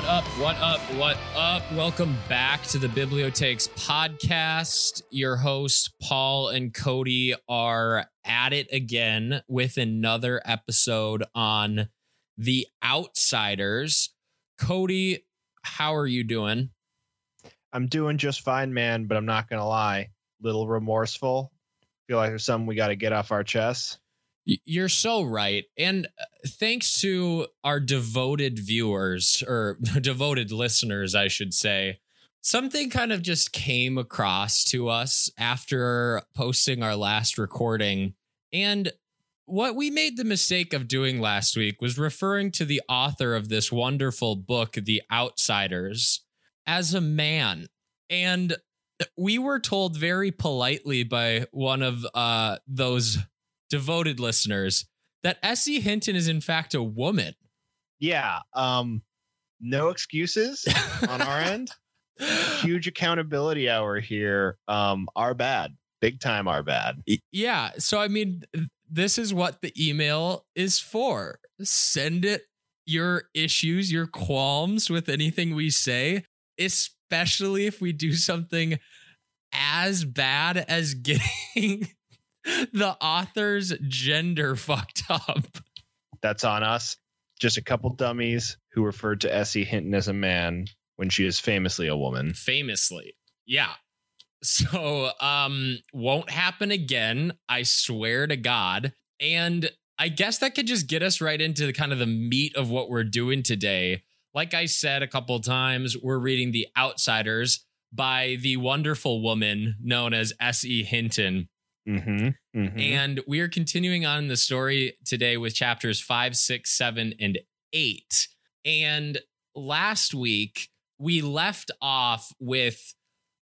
What up? What up? What up? Welcome back to the Biblio-Takes podcast. Your hosts, Paul and Cody, are at it again with another episode on The Outsiders. Cody, how are you doing? I'm doing just fine, man, but I'm not going to lie. Little remorseful. Feel like there's something we got to get off our chests. You're so right. And uh, thanks to our devoted viewers or devoted listeners, I should say, something kind of just came across to us after posting our last recording. And what we made the mistake of doing last week was referring to the author of this wonderful book, The Outsiders, as a man. And we were told very politely by one of uh, those devoted listeners that S.E. Hinton is in fact a woman. Yeah. Um, no excuses on our end. Huge accountability hour here. Um, our bad. Big time our bad. Yeah. So I mean, this is what the email is for. Send it your issues, your qualms with anything we say, especially if we do something as bad as getting the author's gender fucked up. That's on us. Just a couple dummies who referred to S.E. Hinton as a man when she is famously a woman. Famously. Yeah. So um won't happen again. I swear to God. And I guess that could just get us right into the kind of the meat of what we're doing today. Like I said a couple times, we're reading The Outsiders by the wonderful woman known as S.E. Hinton. Mm-hmm, mm-hmm. And we are continuing on the story today with chapters five, six, seven, and eight. And last week, we left off with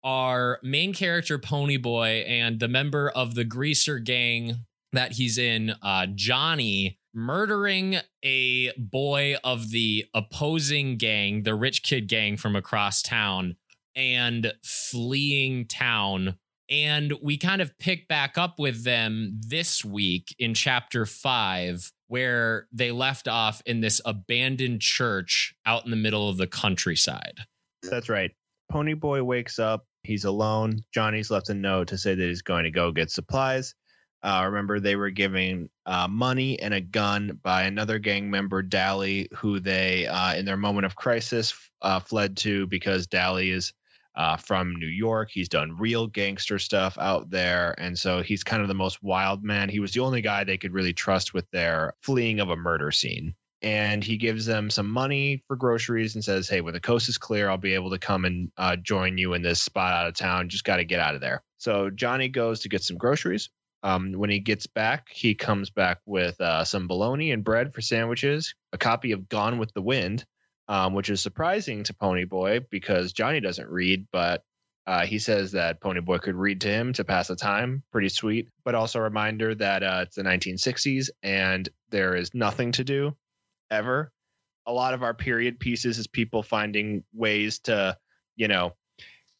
our main character, Ponyboy, and the member of the greaser gang that he's in, uh, Johnny, murdering a boy of the opposing gang, the rich kid gang from across town, and fleeing town and we kind of pick back up with them this week in chapter five, where they left off in this abandoned church out in the middle of the countryside. That's right. Ponyboy wakes up. He's alone. Johnny's left a note to say that he's going to go get supplies. Uh, remember, they were giving uh, money and a gun by another gang member, Dally, who they, uh, in their moment of crisis, uh, fled to because Dally is uh, from New York. He's done real gangster stuff out there. And so he's kind of the most wild man. He was the only guy they could really trust with their fleeing of a murder scene. And he gives them some money for groceries and says, Hey, when the coast is clear, I'll be able to come and uh, join you in this spot out of town. Just got to get out of there. So Johnny goes to get some groceries. Um, when he gets back, he comes back with uh, some bologna and bread for sandwiches, a copy of Gone with the Wind, um, which is surprising to Ponyboy because Johnny doesn't read, but uh, he says that Ponyboy could read to him to pass the time. Pretty sweet. But also a reminder that uh, it's the 1960s and there is nothing to do ever. A lot of our period pieces is people finding ways to, you know,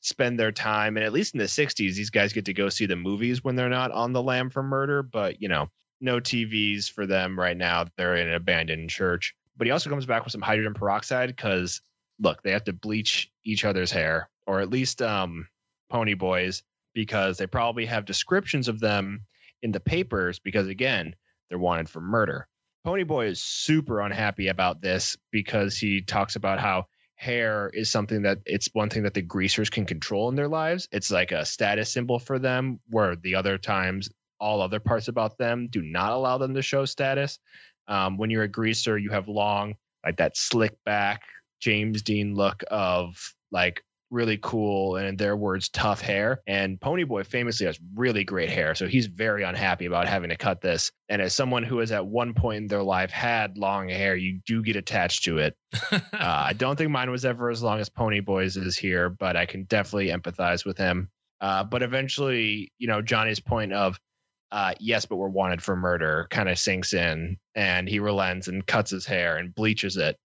spend their time. And at least in the 60s, these guys get to go see the movies when they're not on the lam for murder. But, you know, no TVs for them right now. They're in an abandoned church but he also comes back with some hydrogen peroxide because look, they have to bleach each other's hair, or at least um, Pony Boys, because they probably have descriptions of them in the papers because again, they're wanted for murder. Ponyboy is super unhappy about this because he talks about how hair is something that it's one thing that the greasers can control in their lives. It's like a status symbol for them, where the other times all other parts about them do not allow them to show status. Um, when you're a greaser, you have long, like that slick back James Dean look of like really cool and in their words tough hair. And ponyboy famously has really great hair so he's very unhappy about having to cut this. And as someone who has at one point in their life had long hair you do get attached to it. Uh, i don't think mine was ever as long as ponyboy's is here but i can definitely empathize with him. Uh, but eventually you know johnny's point of uh, yes, but we're wanted for murder kind of sinks in and he relents and cuts his hair and bleaches it.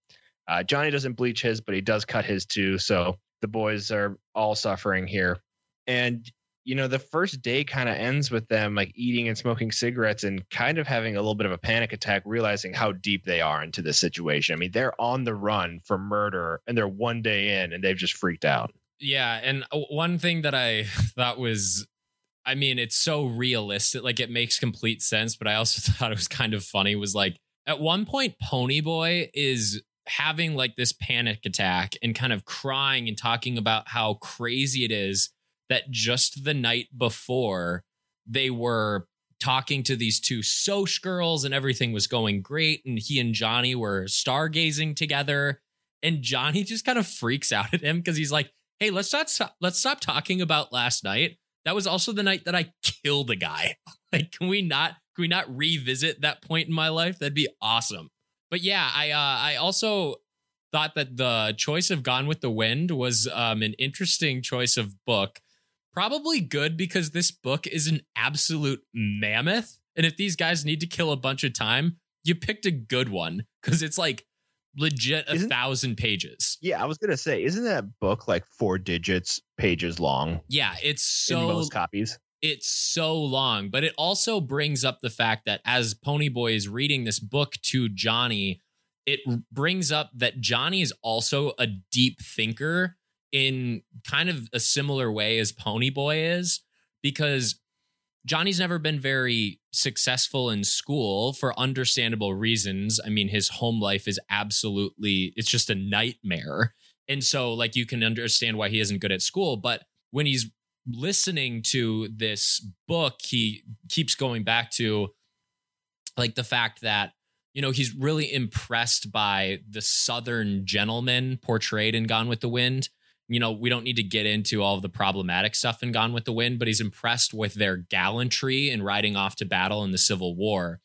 Uh, Johnny doesn't bleach his, but he does cut his too. So the boys are all suffering here. And you know, the first day kind of ends with them like eating and smoking cigarettes and kind of having a little bit of a panic attack, realizing how deep they are into this situation. I mean, they're on the run for murder and they're one day in and they've just freaked out. Yeah. And uh, one thing that I thought was, I mean, it's so realistic. Like it makes complete sense. But I also thought it was kind of funny was like at one point, Ponyboy is having like this panic attack and kind of crying and talking about how crazy it is that just the night before they were talking to these two Soc girls and everything was going great. And he and Johnny were stargazing together. And Johnny just kind of freaks out at him because he's like, hey, let's not stop, let's stop talking about last night. That was also the night that I killed a guy. like, can we not can we not revisit that point in my life? That'd be awesome. But yeah, I uh, I also thought that the choice of Gone with the Wind was um, an interesting choice of book. Probably good because this book is an absolute mammoth. And if these guys need to kill a bunch of time, you picked a good one because it's like legit a isn't, thousand pages. Yeah, I was gonna say, isn't that book like four digits pages long? Yeah, it's so most copies. It's so long, but it also brings up the fact that as Ponyboy is reading this book to Johnny, it brings up that Johnny is also a deep thinker in kind of a similar way as Ponyboy is, because Johnny's never been very successful in school for understandable reasons. I mean, his home life is absolutely, it's just a nightmare. And so, like, you can understand why he isn't good at school. But when he's listening to this book, he keeps going back to like the fact that, you know, he's really impressed by the Southern gentleman portrayed in Gone with the Wind you know, we don't need to get into all of the problematic stuff in Gone with the Wind, but he's impressed with their gallantry in riding off to battle in the Civil War.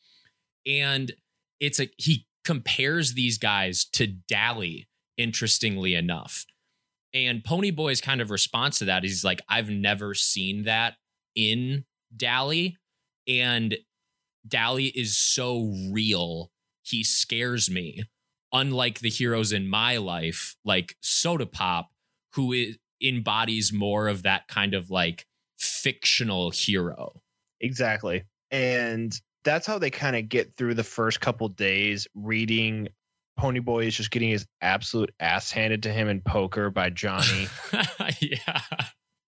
And it's a he compares these guys to Dally, interestingly enough. And Ponyboy's kind of response to that is he's like, I've never seen that in Dally. And Dally is so real, he scares me. Unlike the heroes in my life, like Soda Pop, who is, embodies more of that kind of like fictional hero. Exactly. And that's how they kind of get through the first couple days reading Ponyboy is just getting his absolute ass handed to him in poker by Johnny. yeah.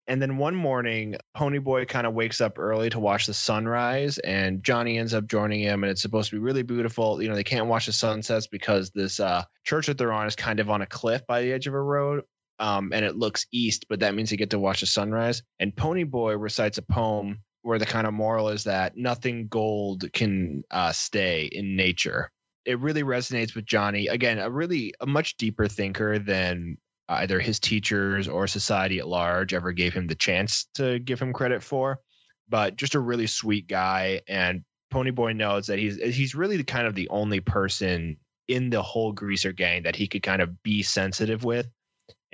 And then one morning, Ponyboy kind of wakes up early to watch the sunrise, and Johnny ends up joining him. And it's supposed to be really beautiful. You know, they can't watch the sunsets because this uh, church that they're on is kind of on a cliff by the edge of a road um, and it looks east, but that means you get to watch the sunrise. And Ponyboy recites a poem where the kind of moral is that nothing gold can uh, stay in nature. It really resonates with Johnny. Again, a really a much deeper thinker than either his teachers or society at large ever gave him the chance to give him credit for. But just a really sweet guy, and Ponyboy knows that he's he's really the kind of the only person in the whole greaser gang that he could kind of be sensitive with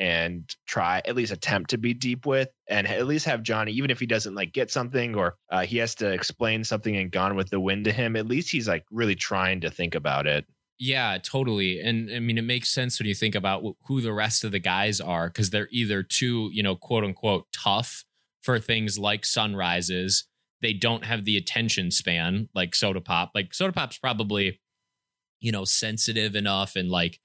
and try at least attempt to be deep with and at least have Johnny, even if he doesn't like get something or uh, he has to explain something and gone with the wind to him, at least he's like really trying to think about it. Yeah, totally. And I mean, it makes sense when you think about who the rest of the guys are because they're either too, you know, quote unquote tough for things like sunrises. They don't have the attention span like Soda Pop. Like Soda Pop's probably, you know, sensitive enough and like,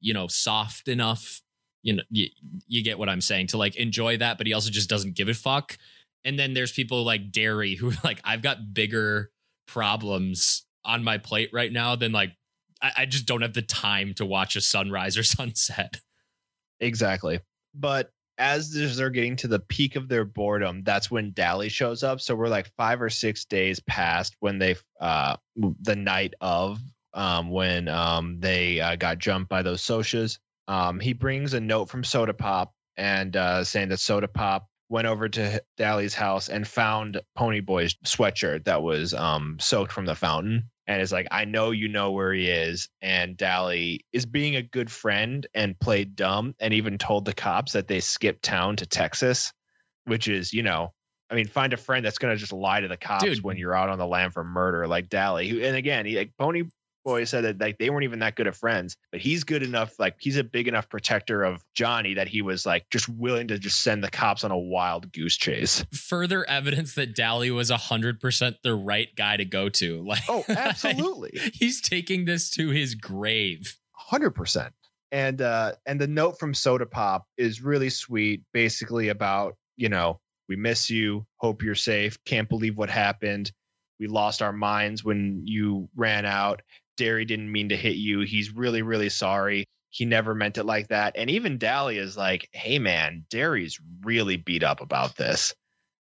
you know, soft enough you know you, you get what i'm saying to like enjoy that but he also just doesn't give a fuck and then there's people like Darry who like I've got bigger problems on my plate right now than like I, I, just don't have the time to watch a sunrise or sunset. Exactly. But as they're getting to the peak of their boredom, that's when Dally shows up. So we're like five or six days past when they uh the night of um when um they uh, got jumped by those Socs. Um, he brings a note from Soda Pop and uh, saying that Soda Pop went over to Dally's house and found Ponyboy's sweatshirt that was um, soaked from the fountain. And is like, I know you know where he is. And Dally is being a good friend and played dumb and even told the cops that they skipped town to Texas, which is, you know, I mean, find a friend that's going to just lie to the cops Dude. when you're out on the lam for murder, like Dally. And again, he, like Pony Boy said that like they weren't even that good of friends, but he's good enough, like he's a big enough protector of Johnny that he was like just willing to just send the cops on a wild goose chase. Further evidence that Dally was hundred percent the right guy to go to. Like, Oh, absolutely. he's taking this to his grave. hundred percent. And uh and the note from Soda Pop is really sweet, basically about, you know, we miss you, hope you're safe, can't believe what happened. We lost our minds when you ran out. Darry didn't mean to hit you. He's really, really sorry. He never meant it like that. And even Dally is like, hey man, Darry's really beat up about this.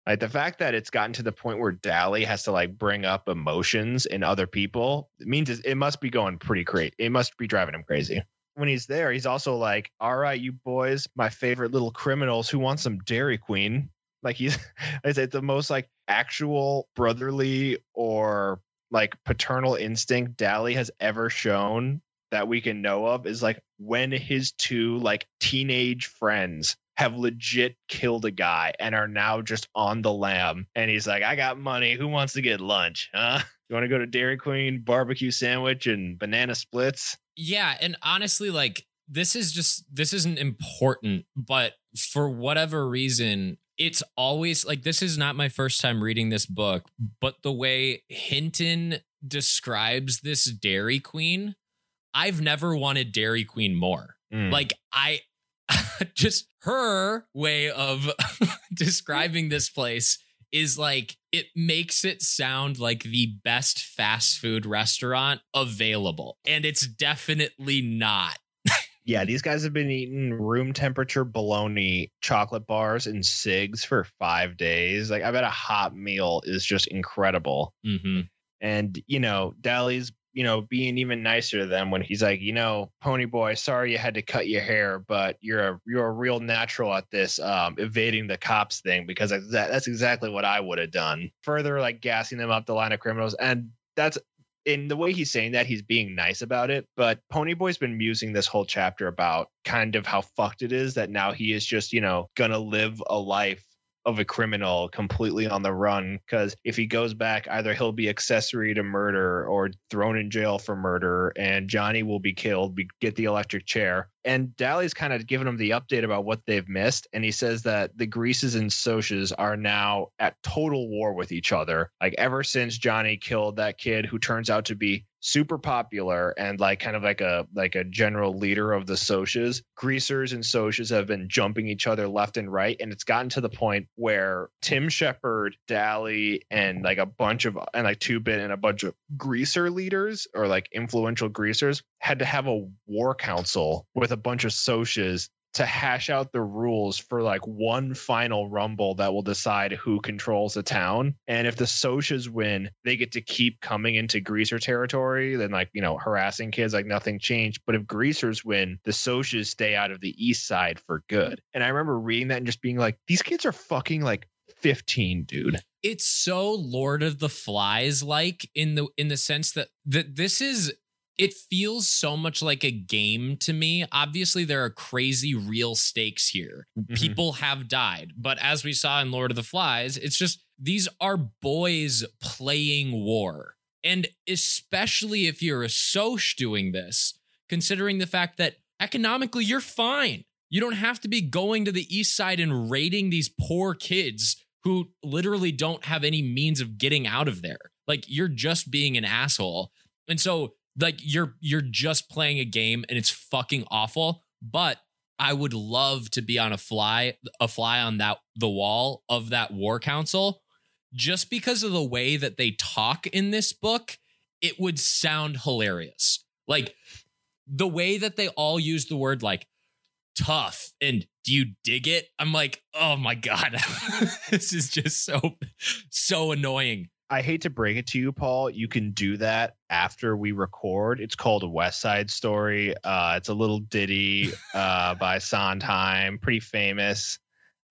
Like the fact that it's gotten to the point where Dally has to like bring up emotions in other people it means it must be going pretty crazy. It must be driving him crazy. When he's there, he's also like, "All right, you boys, my favorite little criminals, who want some Dairy Queen?" Like he's, it's the most like actual brotherly or like paternal instinct Dally has ever shown that we can know of is like when his two like teenage friends have legit killed a guy and are now just on the lam. And he's like, I got money. Who wants to get lunch? Huh? You want to go to Dairy Queen, barbecue sandwich, and banana splits? Yeah, and honestly, like this is just this isn't important, but for whatever reason, it's always like this is not my first time reading this book, but the way Hinton describes this Dairy Queen, I've never wanted Dairy Queen more. Mm. Like I just her way of describing this place is like it makes it sound like the best fast food restaurant available and it's definitely not yeah, these guys have been eating room temperature bologna chocolate bars and cigs for five days. Like I bet a hot meal is just incredible. mm-hmm. And you know, Dally's you know being even nicer to them when he's like, you know, Pony Boy, sorry you had to cut your hair, but you're a you're a real natural at this um, evading the cops thing because that's, that's exactly what I would have done. Further, like gassing them up the line of criminals, and that's in the way he's saying that he's being nice about it but ponyboy's been musing this whole chapter about kind of how fucked it is that now he is just you know gonna live a life of a criminal completely on the run because if he goes back either he'll be accessory to murder or thrown in jail for murder and johnny will be killed be, get the electric chair and Dally's kind of giving him the update about what they've missed. And he says that the Greases and Socs are now at total war with each other. Like ever since Johnny killed that kid who turns out to be super popular and like kind of like a like a general leader of the Socs, Greasers and Socs have been jumping each other left and right. And it's gotten to the point where Tim Shepard, Dally, and like a bunch of and like two bit and a bunch of greaser leaders or like influential greasers had to have a war council with a bunch of Socs to hash out the rules for like one final rumble that will decide who controls the town. And if the Socs win, they get to keep coming into greaser territory, then like, you know, harassing kids like nothing changed. But if greasers win, the Socs stay out of the east side for good. And I remember reading that and just being like, these kids are fucking like 15, dude. it's so lord of the flies like in the in the sense that that this is it feels so much like a game to me. Obviously, there are crazy real stakes here. Mm-hmm. People have died. But as we saw in Lord of the Flies, it's just these are boys playing war. And especially if you're a Soc doing this, considering the fact that economically you're fine. You don't have to be going to the east side and raiding these poor kids who literally don't have any means of getting out of there. Like you're just being an asshole. And so like you're you're just playing a game and it's fucking awful but i would love to be on a fly a fly on that the wall of that war council. Just because of the way that they talk in this book it would sound hilarious. Like the way that they all use the word like tough and do you dig it? I'm like oh my god. This is just so so annoying I hate to break it to you, Paul. You can do that after we record. It's called a West Side Story. Uh, it's a little ditty uh, by Sondheim, pretty famous.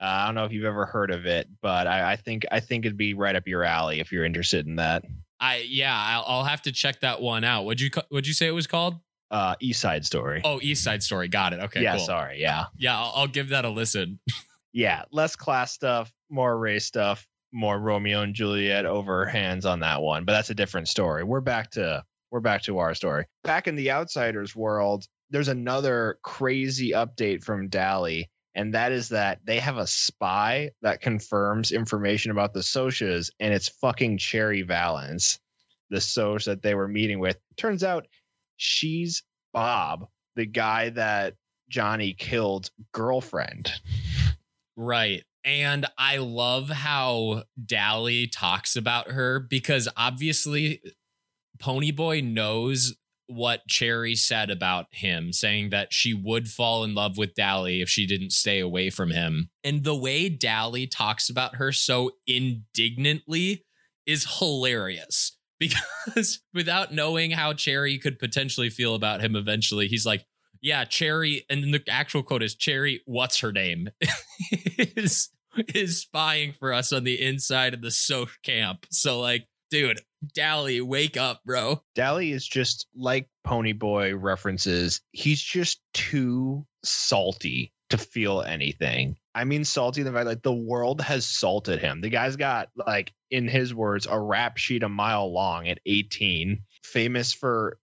Uh, I don't know if you've ever heard of it, but I, I think I think it'd be right up your alley if you're interested in that. I yeah, I'll, I'll have to check that one out. Would you would you say it was called? Uh, East Side Story. Oh, East Side Story. Got it. Okay, yeah, cool. sorry. Yeah, Yeah, I'll, I'll give that a listen. yeah. Less class stuff, more race stuff, more Romeo and Juliet over hands on that one. But that's a different story. We're back to we're back to our story. Back in the Outsiders world, there's another crazy update from Dally, and that is that they have a spy that confirms information about the Socs, and it's fucking Cherry Valance, the Soc that they were meeting with. Turns out she's Bob, the guy that Johnny killed girlfriend. Right. And I love how Dally talks about her because obviously Ponyboy knows what Cherry said about him, saying that she would fall in love with Dally if she didn't stay away from him. And the way Dally talks about her so indignantly is hilarious because without knowing how Cherry could potentially feel about him eventually, he's like, yeah, Cherry, and the actual quote is Cherry, what's her name? is is spying for us on the inside of the Soc camp. So like, dude, Dally, wake up, bro. Dally is just like Ponyboy references. He's just too salty to feel anything. I mean, salty in the fact like the world has salted him. The guy's got like, in his words, a rap sheet a mile long at 18, famous for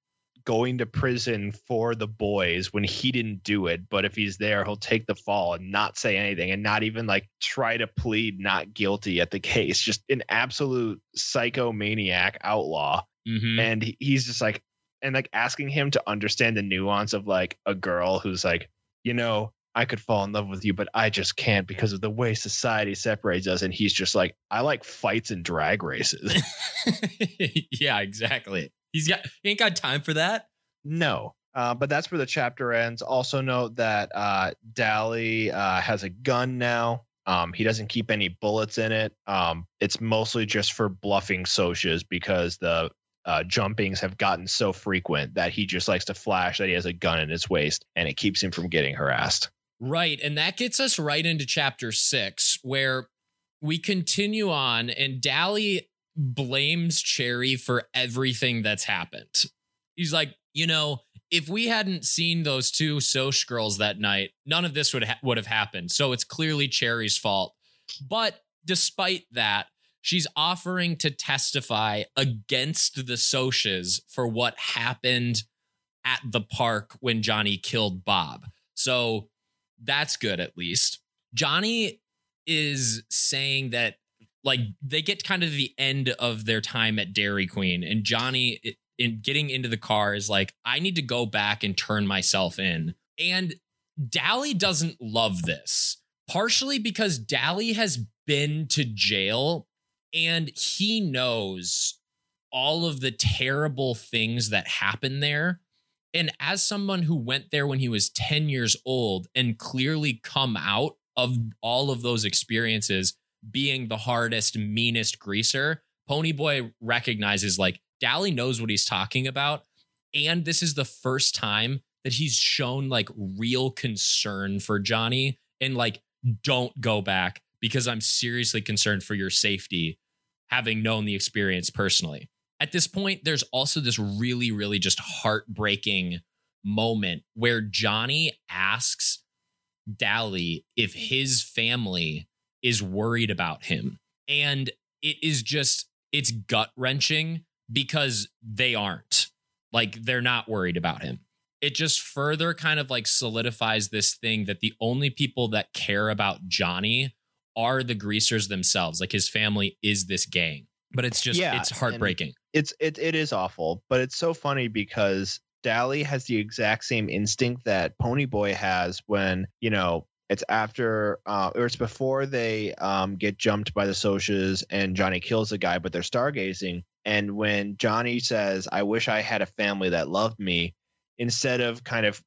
going to prison for the boys when he didn't do it. But if he's there, he'll take the fall and not say anything and not even like try to plead not guilty at the case. Just an absolute psychomaniac outlaw. Mhm. And he's just like, and like asking him to understand the nuance of like a girl who's like, you know, I could fall in love with you, but I just can't because of the way society separates us. And he's just like, I like fights and drag races. yeah, exactly. He's got he ain't got time for that. No. Uh, but that's where the chapter ends. Also note that uh, Dally uh, has a gun now. Um, he doesn't keep any bullets in it. Um, it's mostly just for bluffing Socs because the uh, jumpings have gotten so frequent that he just likes to flash that he has a gun in his waist and it keeps him from getting harassed. Right. And that gets us right into chapter six, where we continue on, and Dally blames Cherry for everything that's happened. He's like, you know, if we hadn't seen those two Soc girls that night, none of this would ha- would have happened. So it's clearly Cherry's fault. But despite that, she's offering to testify against the Socs for what happened at the park when Johnny killed Bob. So that's good at least. Johnny is saying that like they get kind of the end of their time at Dairy Queen and Johnny in getting into the car is like I need to go back and turn myself in. And Dally doesn't love this. Partially because Dally has been to jail and he knows all of the terrible things that happen there. And as someone who went there when he was 10 years old and clearly come out of all of those experiences being the hardest, meanest greaser, Ponyboy recognizes like Dally knows what he's talking about. And this is the first time that he's shown like real concern for Johnny and like, don't go back because I'm seriously concerned for your safety, having known the experience personally. At this point, there's also this really, really just heartbreaking moment where Johnny asks Dally if his family is worried about him. And it is just, it's gut wrenching because they aren't. Like, they're not worried about him. It just further kind of like solidifies this thing that the only people that care about Johnny are the greasers themselves. Like, his family is this gang. But it's just, Yeah, it's heartbreaking. it's it it is awful, but it's so funny because Dally has the exact same instinct that Ponyboy has when you know it's after uh, or it's before they um, get jumped by the Socs and Johnny kills the guy, but they're stargazing. And when Johnny says, "I wish I had a family that loved me," instead of kind of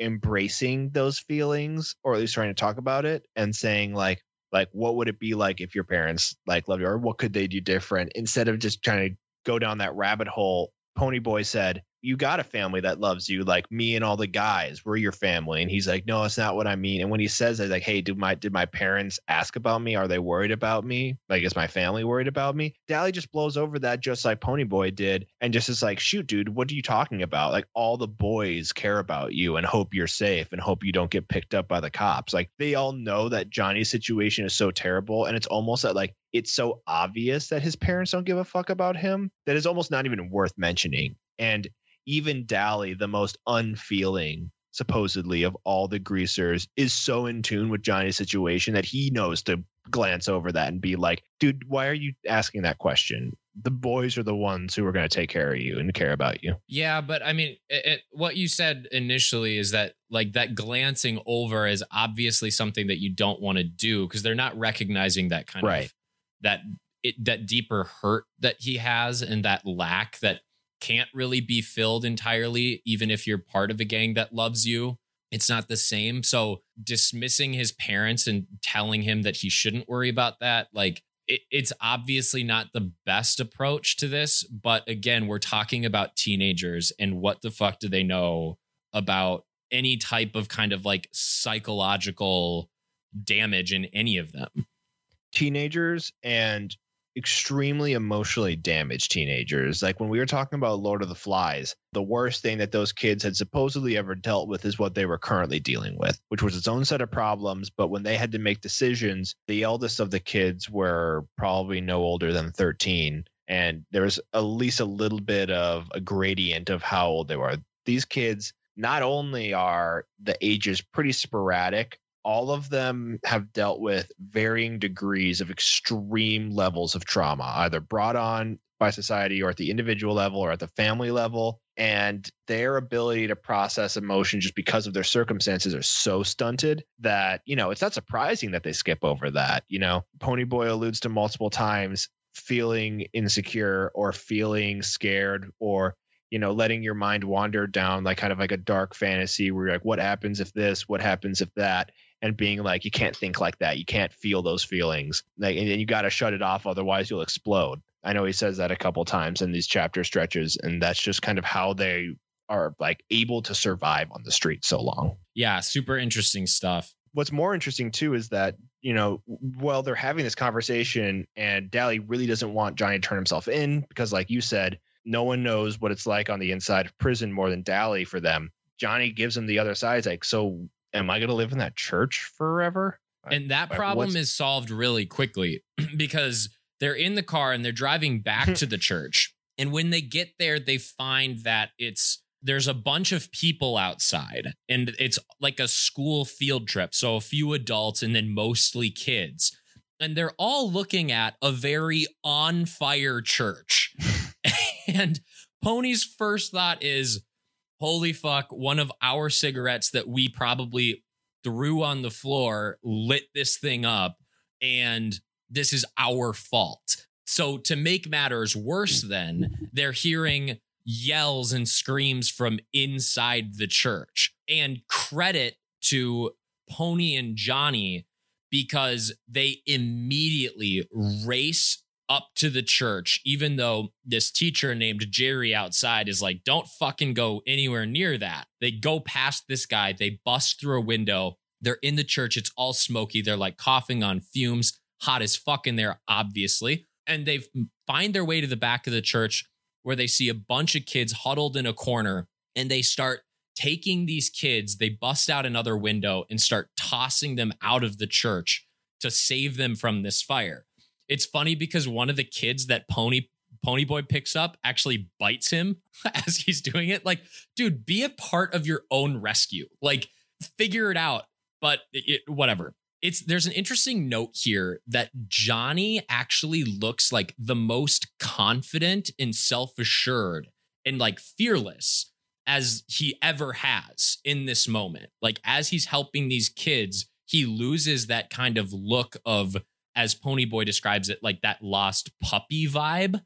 embracing those feelings or at least trying to talk about it and saying like like what would it be like if your parents like loved you or what could they do different instead of just trying to go down that rabbit hole ponyboy said you got a family that loves you like me and all the guys we're your family. And he's like no it's not what i mean. And when he says that like hey did my did my parents ask about me? Are they worried about me? Like is my family worried about me? Dally just blows over that just like ponyboy did and just is like shoot dude what are you talking about? Like all the boys care about you and hope you're safe and hope you don't get picked up by the cops. Like they all know that johnny's situation is so terrible. And it's almost that like it's so obvious that his parents don't give a fuck about him that it's almost not even worth mentioning. And even Dally, the most unfeeling supposedly of all the greasers is so in tune with Johnny's situation that he knows to glance over that and be like, dude, why are you asking that question? The boys are the ones who are going to take care of you and care about you. Yeah, but I mean, it, it, what you said initially is that like that glancing over is obviously something that you don't want to do because they're not recognizing that kind Right. of that it, that deeper hurt that he has and that lack that can't really be filled entirely even if you're part of a gang that loves you it's not the same. So dismissing his parents and telling him that he shouldn't worry about that like it, it's obviously not the best approach to this but again we're talking about teenagers and what the fuck do they know about any type of kind of like psychological damage in any of them? Teenagers and extremely emotionally damaged teenagers. Like when we were talking about Lord of the Flies, the worst thing that those kids had supposedly ever dealt with is what they were currently dealing with, which was its own set of problems. But when they had to make decisions, the eldest of the kids were probably no older than 13. And there was at least a little bit of a gradient of how old they were. These kids not only are the ages pretty sporadic, all of them have dealt with varying degrees of extreme levels of trauma, either brought on by society or at the individual level or at the family level. And their ability to process emotion just because of their circumstances are so stunted that, you know, it's not surprising that they skip over that. You know, Ponyboy alludes to multiple times feeling insecure or feeling scared or you know letting your mind wander down like kind of like a dark fantasy where you're like what happens if this what happens if that and being like you can't think like that. You can't feel those feelings. Like and, and you got to shut it off otherwise you'll explode. I know he says that a couple times in these chapter stretches and that's just kind of how they are like able to survive on the street so long. Yeah super interesting stuff. What's more interesting too is that you know while they're having this conversation and Dally really doesn't want Johnny to turn himself in because like you said no one knows what it's like on the inside of prison more than Dally for them. Johnny gives him the other side. He's like so am I going to live in that church forever and that Like, problem what's- is solved really quickly because they're in the car and they're driving back to the church. And when they get there, they find that it's there's a bunch of people outside and it's like a school field trip. So a few adults and then mostly kids. And they're all looking at a very on fire church. and Pony's first thought is, holy fuck, one of our cigarettes that we probably threw on the floor lit this thing up and this is our fault. So to make matters worse then they're hearing yells and screams from inside the church and credit to Pony and Johnny because they immediately race up to the church even though this teacher named Jerry outside is like don't fucking go anywhere near that. They go past this guy, they bust through a window. They're in the church, it's all smoky. They're like coughing on fumes, hot as fuck in there obviously. And they find their way to the back of the church where they see a bunch of kids huddled in a corner and they start taking these kids, they bust out another window and start tossing them out of the church to save them from this fire. It's funny because one of the kids that Pony Pony Boy picks up actually bites him as he's doing it. Like, dude, be a part of your own rescue. Like, figure it out. But it, whatever. It's there's an interesting note here that Johnny actually looks like the most confident and self-assured and like fearless as he ever has in this moment. Like as he's helping these kids, he loses that kind of look of as Ponyboy describes it, like that lost puppy vibe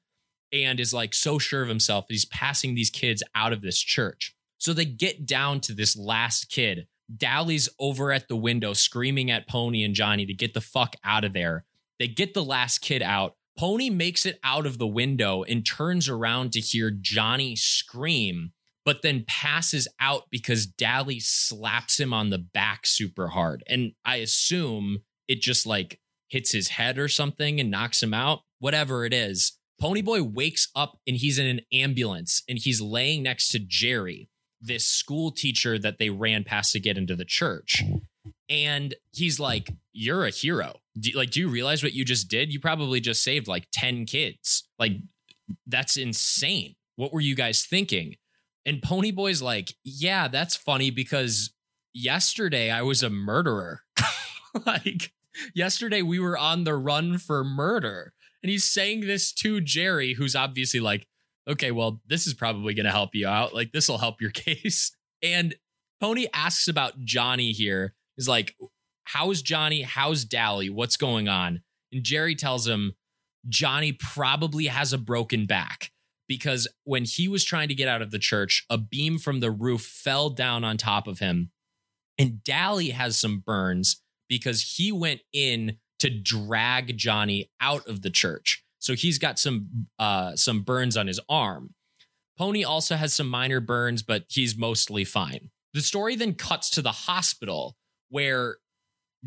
and is like so sure of himself he's passing these kids out of this church. So they get down to this last kid. Dally's over at the window screaming at Pony and Johnny to get the fuck out of there. They get the last kid out. Pony makes it out of the window and turns around to hear Johnny scream, but then passes out because Dally slaps him on the back super hard. And I assume it just like hits his head or something and knocks him out. Whatever it is. Ponyboy wakes up and he's in an ambulance and he's laying next to Jerry, this school teacher that they ran past to get into the church. And he's like, You're a hero. Do, like, do you realize what you just did? You probably just saved like 10 kids. Like, that's insane. What were you guys thinking? And Ponyboy's like, Yeah, that's funny because yesterday I was a murderer. like, yesterday we were on the run for murder. And he's saying this to Jerry, who's obviously like, Okay, well, this is probably going to help you out. Like, this will help your case. And Pony asks about Johnny here. He's like, How's Johnny? How's Dally? What's going on? And Jerry tells him Johnny probably has a broken back because when he was trying to get out of the church, a beam from the roof fell down on top of him. And Dally has some burns because he went in to drag Johnny out of the church. So he's got some uh, some burns on his arm. Pony also has some minor burns, but he's mostly fine. The story then cuts to the hospital where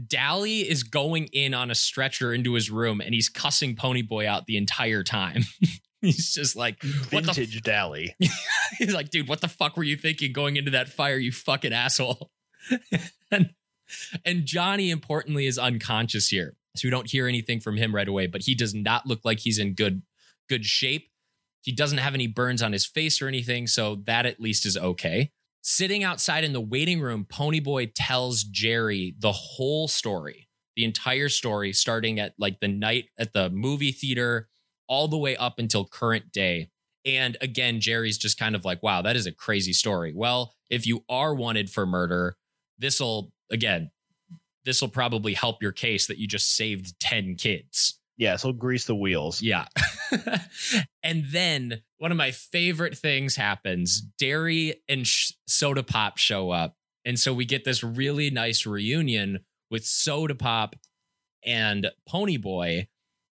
Dally is going in on a stretcher into his room and he's cussing Ponyboy out the entire time. he's just like, what vintage f-? Dally. he's like, dude, what the fuck were you thinking going into that fire, you fucking asshole? and, and Johnny, importantly, is unconscious here. So we don't hear anything from him right away, but he does not look like he's in good good shape. He doesn't have any burns on his face or anything, so that at least is okay. Sitting outside in the waiting room, Ponyboy tells Jerry the whole story, the entire story, starting at like the night at the movie theater, all the way up until current day. And again, Jerry's just kind of like, wow, that is a crazy story. Well, if you are wanted for murder, this'll, again, this will probably help your case that you just saved 10 kids. Yeah, so grease the wheels. Yeah. and then one of my favorite things happens. Darry and Sh- Soda Pop show up. And so we get this really nice reunion with Soda Pop and Ponyboy,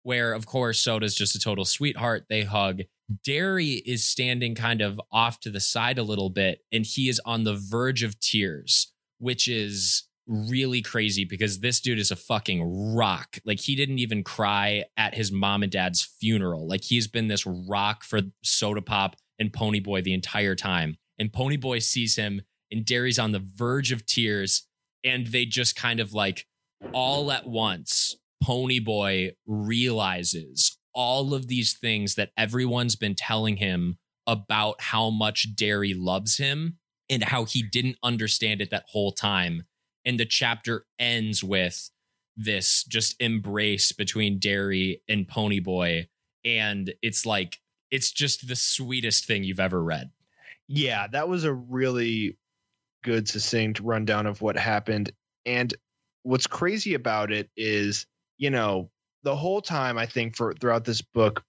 where, of course, Soda's just a total sweetheart. They hug. Darry is standing kind of off to the side a little bit, and he is on the verge of tears, which is really crazy because this dude is a fucking rock. Like he didn't even cry at his mom and dad's funeral. Like he's been this rock for Soda Pop and Ponyboy the entire time. And Ponyboy sees him and Darry's on the verge of tears and they just kind of like all at once Ponyboy realizes all of these things that everyone's been telling him about how much Darry loves him and how he didn't understand it that whole time and the chapter ends with this just embrace between Darry and Ponyboy. And it's like, it's just the sweetest thing you've ever read. Yeah, that was a really good, succinct rundown of what happened. And what's crazy about it is, you know, the whole time I think for throughout this book,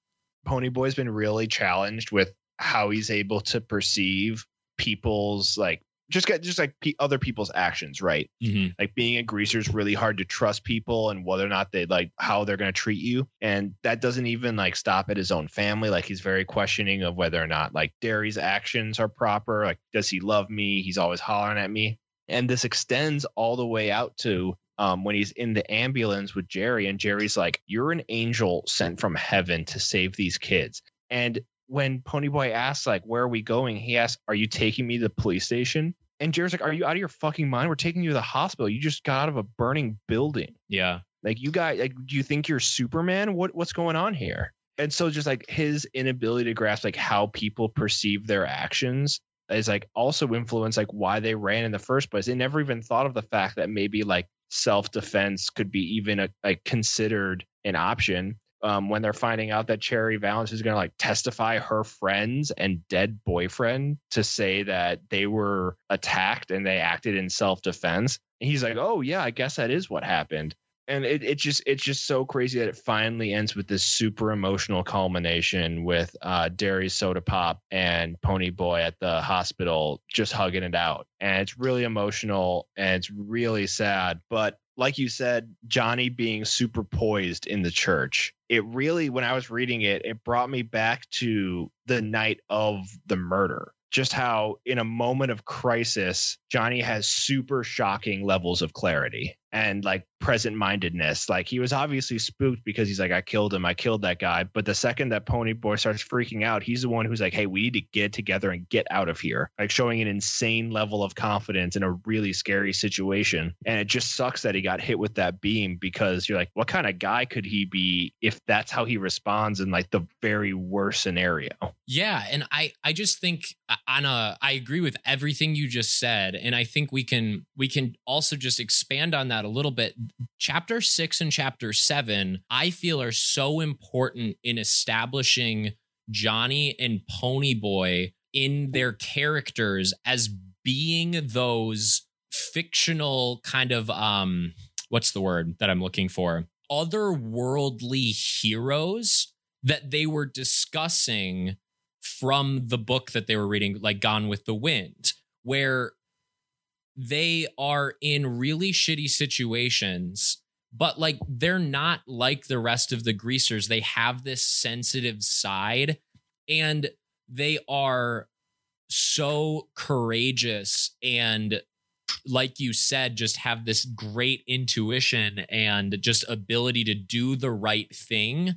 Ponyboy's been really challenged with how he's able to perceive people's like just get just like p- other people's actions right? Mm-hmm. like being a greaser is really hard to trust people and whether or not they like how they're going to treat you and that doesn't even like stop at his own family. Like he's very questioning of whether or not like Darry's actions are proper. Like does he love me? He's always hollering at me. And this extends all the way out to um, when he's in the ambulance with Jerry, and Jerry's like, You're an angel sent from heaven to save these kids. And when Ponyboy asks, like, where are we going? He asks, Are you taking me to the police station? And Jerry's like, Are you out of your fucking mind? We're taking you to the hospital. You just got out of a burning building. Yeah. Like you guys, like, do you think you're Superman? What what's going on here? And so just like his inability to grasp like how people perceive their actions is like also influence like why they ran in the first place. They never even thought of the fact that maybe like self defense could be even a, like considered an option um, when they're finding out that Cherry Valance is going to like testify her friends and dead boyfriend to say that they were attacked and they acted in self defense. He's like, oh yeah, I guess that is what happened. And it, it just it's just so crazy that it finally ends with this super emotional culmination with uh, Darry Soda Pop and Pony Boy at the hospital just hugging it out. And it's really emotional and it's really sad. But like you said, Johnny being super poised in the church, it really, when I was reading it, it brought me back to the night of the murder. Just how, in a moment of crisis, Johnny has super shocking levels of clarity. And like present mindedness. Like he was obviously spooked because he's like, I killed him, I killed that guy. But the second that Pony Boy starts freaking out, he's the one who's like, Hey, we need to get together and get out of here. Like showing an insane level of confidence in a really scary situation. And it just sucks that he got hit with that beam because you're like, what kind of guy could he be if that's how he responds in like the very worst scenario? Yeah, and I I just think uh, on a I agree with everything you just said and I think we can we can also just expand on that a little bit. Chapter six and chapter seven, I feel, are so important in establishing Johnny and Ponyboy in their characters as being those fictional kind of um what's the word that I'm looking for? Otherworldly heroes that they were discussing from the book that they were reading, like Gone with the Wind, where they are in really shitty situations but like they're not like the rest of the greasers. They have this sensitive side and they are so courageous and like you said just have this great intuition and just ability to do the right thing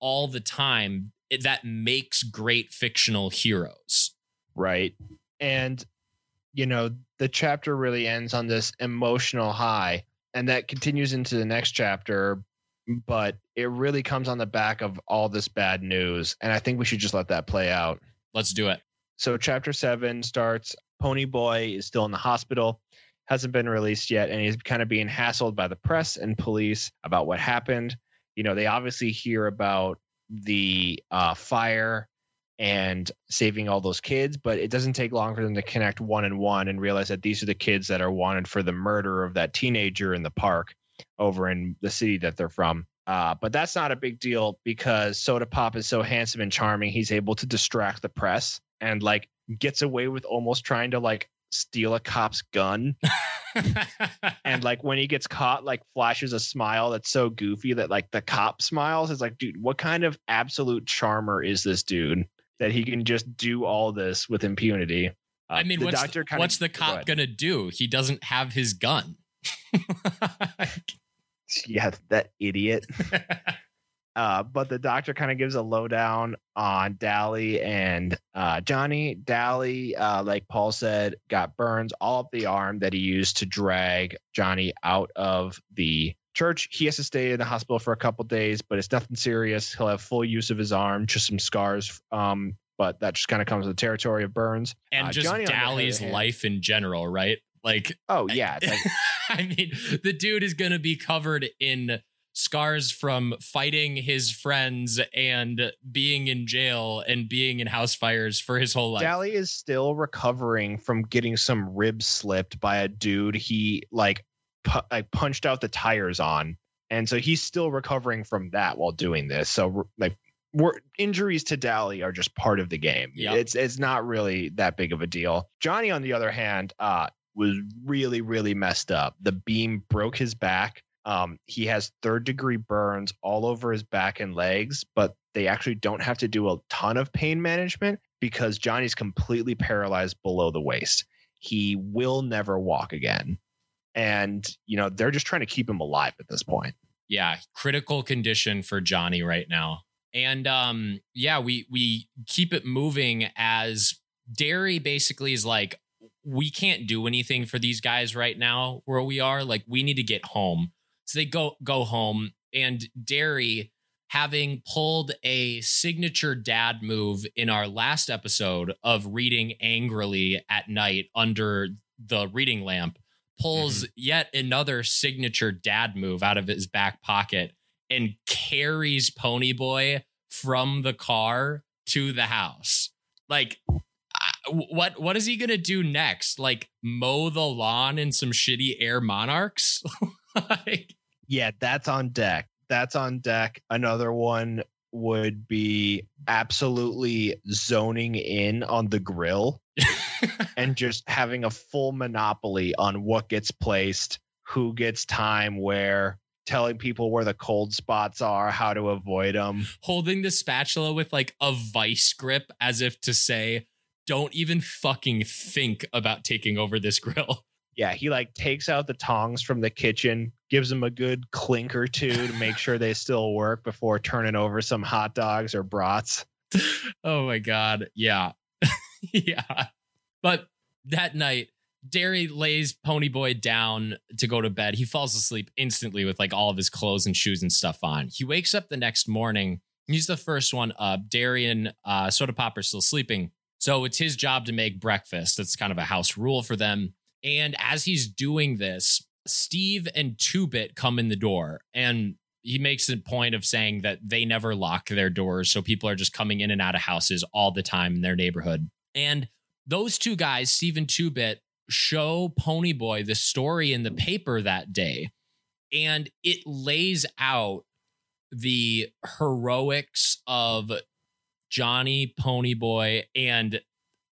all the time eh, that makes great fictional heroes. Right. And you know, the chapter really ends on this emotional high and that continues into the next chapter, but it really comes on the back of all this bad news. And I think we should just let that play out. Let's do it. So, chapter seven starts Pony Boy is still in the hospital, hasn't been released yet, and he's kind of being hassled by the press and police about what happened. You know, they obviously hear about the uh, fire and saving all those kids, but it doesn't take long for them to connect one and one and realize that these are the kids that are wanted for the murder of that teenager in the park over in the city that they're from. Uh, but that's not a big deal because Soda Pop is so handsome and charming. He's able to distract the press and like gets away with almost trying to like steal a cop's gun. and like when he gets caught, like flashes a smile that's so goofy that like the cop smiles. It's like, dude, what kind of absolute charmer is this dude? That he can just do all this with impunity. Uh, I mean, what's, the, what's the cop go gonna do? He doesn't have his gun. yeah, that idiot. uh, but the doctor kind of gives a lowdown on Dally and uh, Johnny. Dally, uh, like Paul said, got burns all up the arm that he used to drag Johnny out of the church. He has to stay in the hospital for a couple days, but it's nothing serious. He'll have full use of his arm, just some scars. Um, but that just kind of comes with the territory of Burns and uh, just Johnny Dally's life in general, right? Like, oh yeah, like, I mean, the dude is going to be covered in scars from fighting his friends and being in jail and being in house fires for his whole life. Dally is still recovering from getting some ribs slipped by a dude he like pu- like punched out the tires on, and so he's still recovering from that while doing this. So like we're, injuries to Dally are just part of the game. Yep. It's it's not really that big of a deal. Johnny, on the other hand, uh, was really really messed up. The beam broke his back. Um, he has third degree burns all over his back and legs, but they actually don't have to do a ton of pain management because Johnny's completely paralyzed below the waist. He will never walk again and you know they're just trying to keep him alive at this point. Yeah critical condition for johnny right now. And um yeah we we keep it moving as darry basically is like we can't do anything for these guys right now where we are. Like we need to get home. So they go go home. And darry having pulled a signature dad move in our last episode of reading angrily at night under the reading lamp pulls mm-hmm. yet another signature dad move out of his back pocket and carries Ponyboy from the car to the house. Like, what what is he gonna do next? Like mow the lawn in some shitty air monarchs? like, yeah, that's on deck. That's on deck. Another one would be absolutely zoning in on the grill and just having a full monopoly on what gets placed, who gets time where, telling people where the cold spots are, how to avoid them. Holding the spatula with like a vice grip as if to say, don't even fucking think about taking over this grill. Yeah, he like takes out the tongs from the kitchen, gives them a good clink or two to make sure they still work before turning over some hot dogs or brats. oh my god. Yeah. yeah. But that night, Darry lays Ponyboy down to go to bed. He falls asleep instantly with like all of his clothes and shoes and stuff on. He wakes up the next morning. He's the first one up. Darry and uh, Soda Pop are still sleeping. So it's his job to make breakfast. That's kind of a house rule for them. And as he's doing this, Steve and Two Bit come in the door and he makes a point of saying that they never lock their doors. So people are just coming in and out of houses all the time in their neighborhood. And those two guys, Stephen and Two Bit, show Ponyboy the story in the paper that day. And it lays out the heroics of Johnny Ponyboy and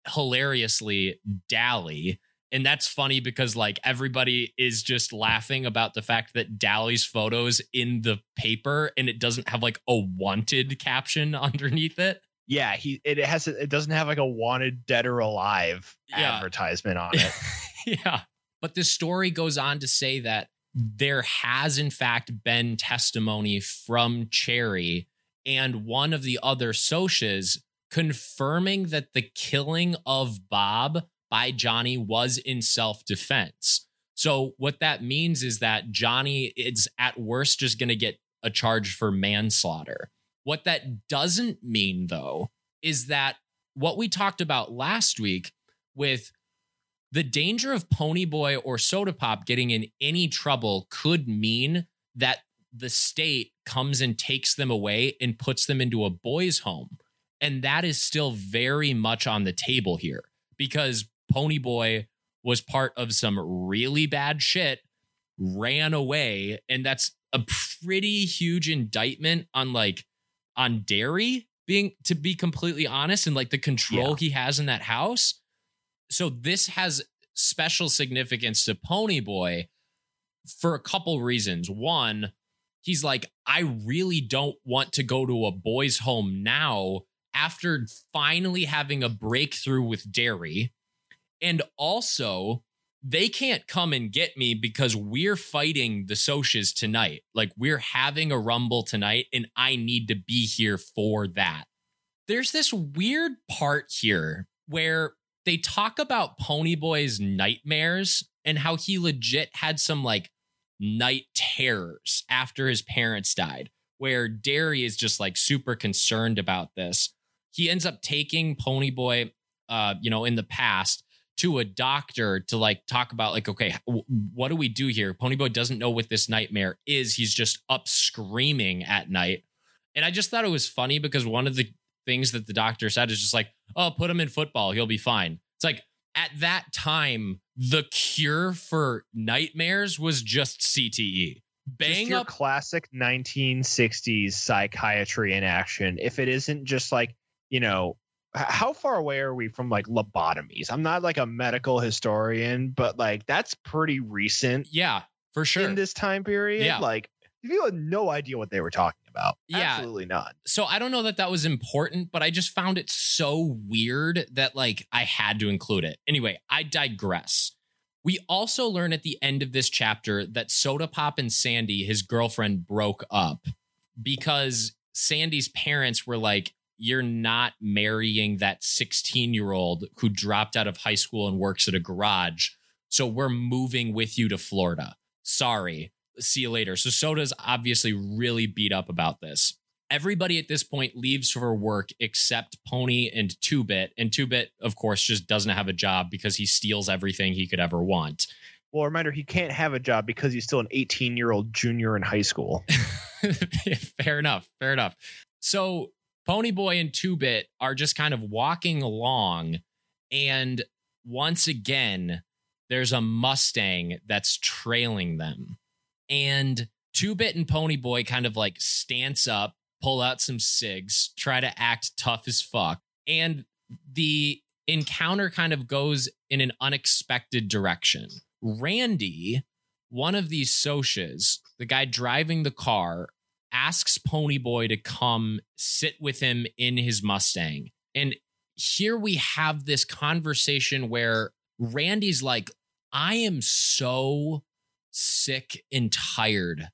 hilariously Dally. And that's funny because like everybody is just laughing about the fact that Dally's photos in the paper and it doesn't have like a wanted caption underneath it. Yeah, he it has it doesn't have like a wanted dead or alive Yeah. advertisement on it. yeah. But the story goes on to say that there has, in fact, been testimony from Cherry and one of the other Socs confirming that the killing of Bob by Johnny was in self defense. So, what that means is that Johnny is at worst just going to get a charge for manslaughter. What that doesn't mean, though, is that what we talked about last week with the danger of Ponyboy or Soda Pop getting in any trouble could mean that the state comes and takes them away and puts them into a boys' home. And that is still very much on the table here because Ponyboy was part of some really bad shit, ran away, and that's a pretty huge indictment on like on Darry being to be completely honest and like the control Yeah. he has in that house. So this has special significance to Ponyboy for a couple reasons. One, he's like, I really don't want to go to a boys' home now after finally having a breakthrough with Darry. And also, they can't come and get me because we're fighting the Socs tonight. Like, we're having a rumble tonight, and I need to be here for that. There's this weird part here where they talk about Ponyboy's nightmares and how he legit had some like night terrors after his parents died, where Darry is just like super concerned about this. He ends up taking Ponyboy, uh, you know, in the past to a doctor to like talk about like, okay, w- what do we do here? Ponyboy doesn't know what this nightmare is. He's just up screaming at night. And I just thought it was funny because one of the things that the doctor said is just like, oh, put him in football. He'll be fine. It's like at that time, the cure for nightmares was just CTE. Just Bang your up. classic 1960s psychiatry in action. If it isn't just like, you know, how far away are we from like lobotomies? I'm not like a medical historian, but like that's pretty recent Yeah, for sure. in this time period. Yeah. Like, you had no idea what they were talking about. Yeah. Absolutely not. so I don't know that that was important, but I just found it so weird that like I had to include it. Anyway, I digress. We also learn at the end of this chapter that Soda Pop and Sandy, his girlfriend, broke up because Sandy's parents were like, You're not marrying that 16 year old who dropped out of high school and works at a garage. So we're moving with you to Florida. Sorry. See you later. So Soda's obviously really beat up about this. Everybody at this point leaves for work except Pony and Two Bit. And Two Bit, of course, just doesn't have a job because he steals everything he could ever want. Well, reminder, he can't have a job because he's still an 18 year old junior in high school. fair enough. Fair enough. So Ponyboy and Two Bit are just kind of walking along. And once again, there's a Mustang that's trailing them. And Two Bit and Ponyboy kind of like stance up, pull out some cigs, try to act tough as fuck. And the encounter kind of goes in an unexpected direction. Randy, one of these Socs, the guy driving the car, asks Ponyboy to come sit with him in his Mustang. And here we have this conversation where Randy's like, I am so sick and tired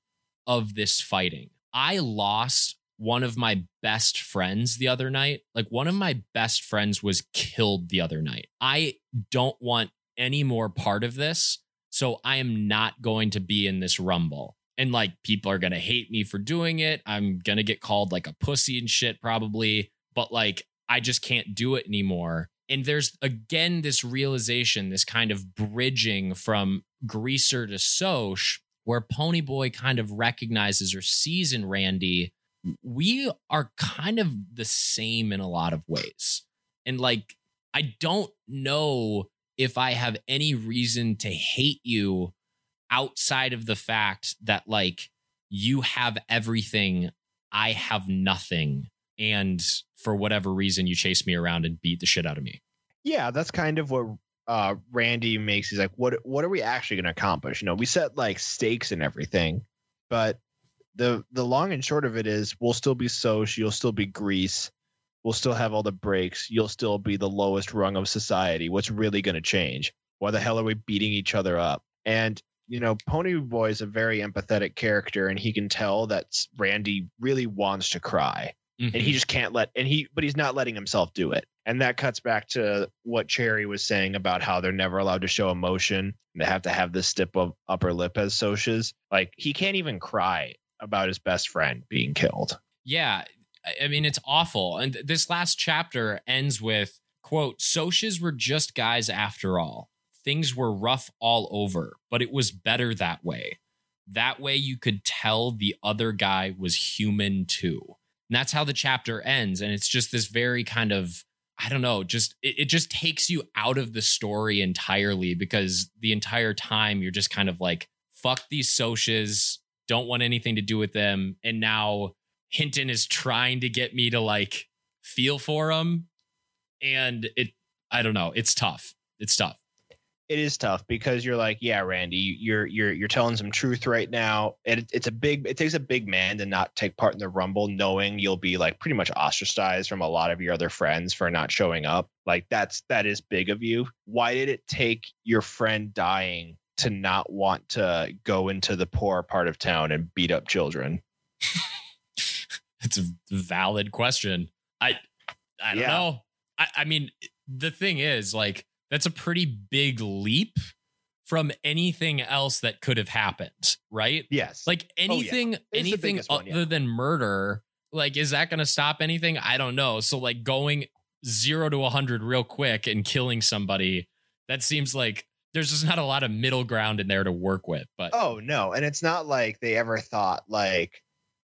of this fighting. I lost one of my best friends the other night. Like one of my best friends was killed the other night. I don't want any more part of this. So I am not going to be in this rumble. And like people are to hate me for doing it. I'm to get called like a pussy and shit probably. But like I just can't do it anymore. And there's again this realization, this kind of bridging from Greaser to Soc, where Ponyboy kind of recognizes or sees in Randy, we are kind of the same in a lot of ways. And like, I don't know if I have any reason to hate you outside of the fact that like you have everything, I have nothing. And for whatever reason, you chase me around and beat the shit out of me. Yeah, that's kind of what uh, Randy makes. He's like, what What are we actually going to accomplish? You know, we set like stakes and everything, but the the long and short of it is, we'll still be Soc, you'll still be Grease, we'll still have all the breaks, you'll still be the lowest rung of society. What's really going to change? Why the hell are we beating each other up? And you know, Pony Boy is a very empathetic character, and he can tell that Randy really wants to cry, mm-hmm. and he just can't let. And he, but he's not letting himself do it. And that cuts back to what Cherry was saying about how they're never allowed to show emotion. And they have to have this stiff of upper lip as Soc's. Like he can't even cry about his best friend being killed. Yeah. I mean, it's awful. And this last chapter ends with quote, Soc's were just guys after all. Things were rough all over, but it was better that way. That way you could tell the other guy was human too. And that's how the chapter ends. And it's just this very kind of I don't know, just it, it, just takes you out of the story entirely because the entire time you're just kind of like, fuck these Soc's, don't want anything to do with them. And now Hinton is trying to get me to like feel for him. And it, I don't know, it's tough. It's tough it is tough because you're like, yeah, Randy, you're you're you're telling some truth right now. It, it's a big, it takes a big man to not take part in the rumble, knowing you'll be like pretty much ostracized from a lot of your other friends for not showing up. Like that's that is big of you. Why did it take your friend dying to not want to go into the poor part of town and beat up children? it's a valid question. I I don't yeah. know. I, I mean, the thing is, like that's a pretty big leap from anything else that could have happened, right? Yes. Like anything, oh, yeah. anything other one, yeah. than murder, like, is that going to stop anything? I don't know. So, like, going zero to a 100 real quick and killing somebody, that seems like there's just not a lot of middle ground in there to work with. But oh, no. And it's not like they ever thought, like,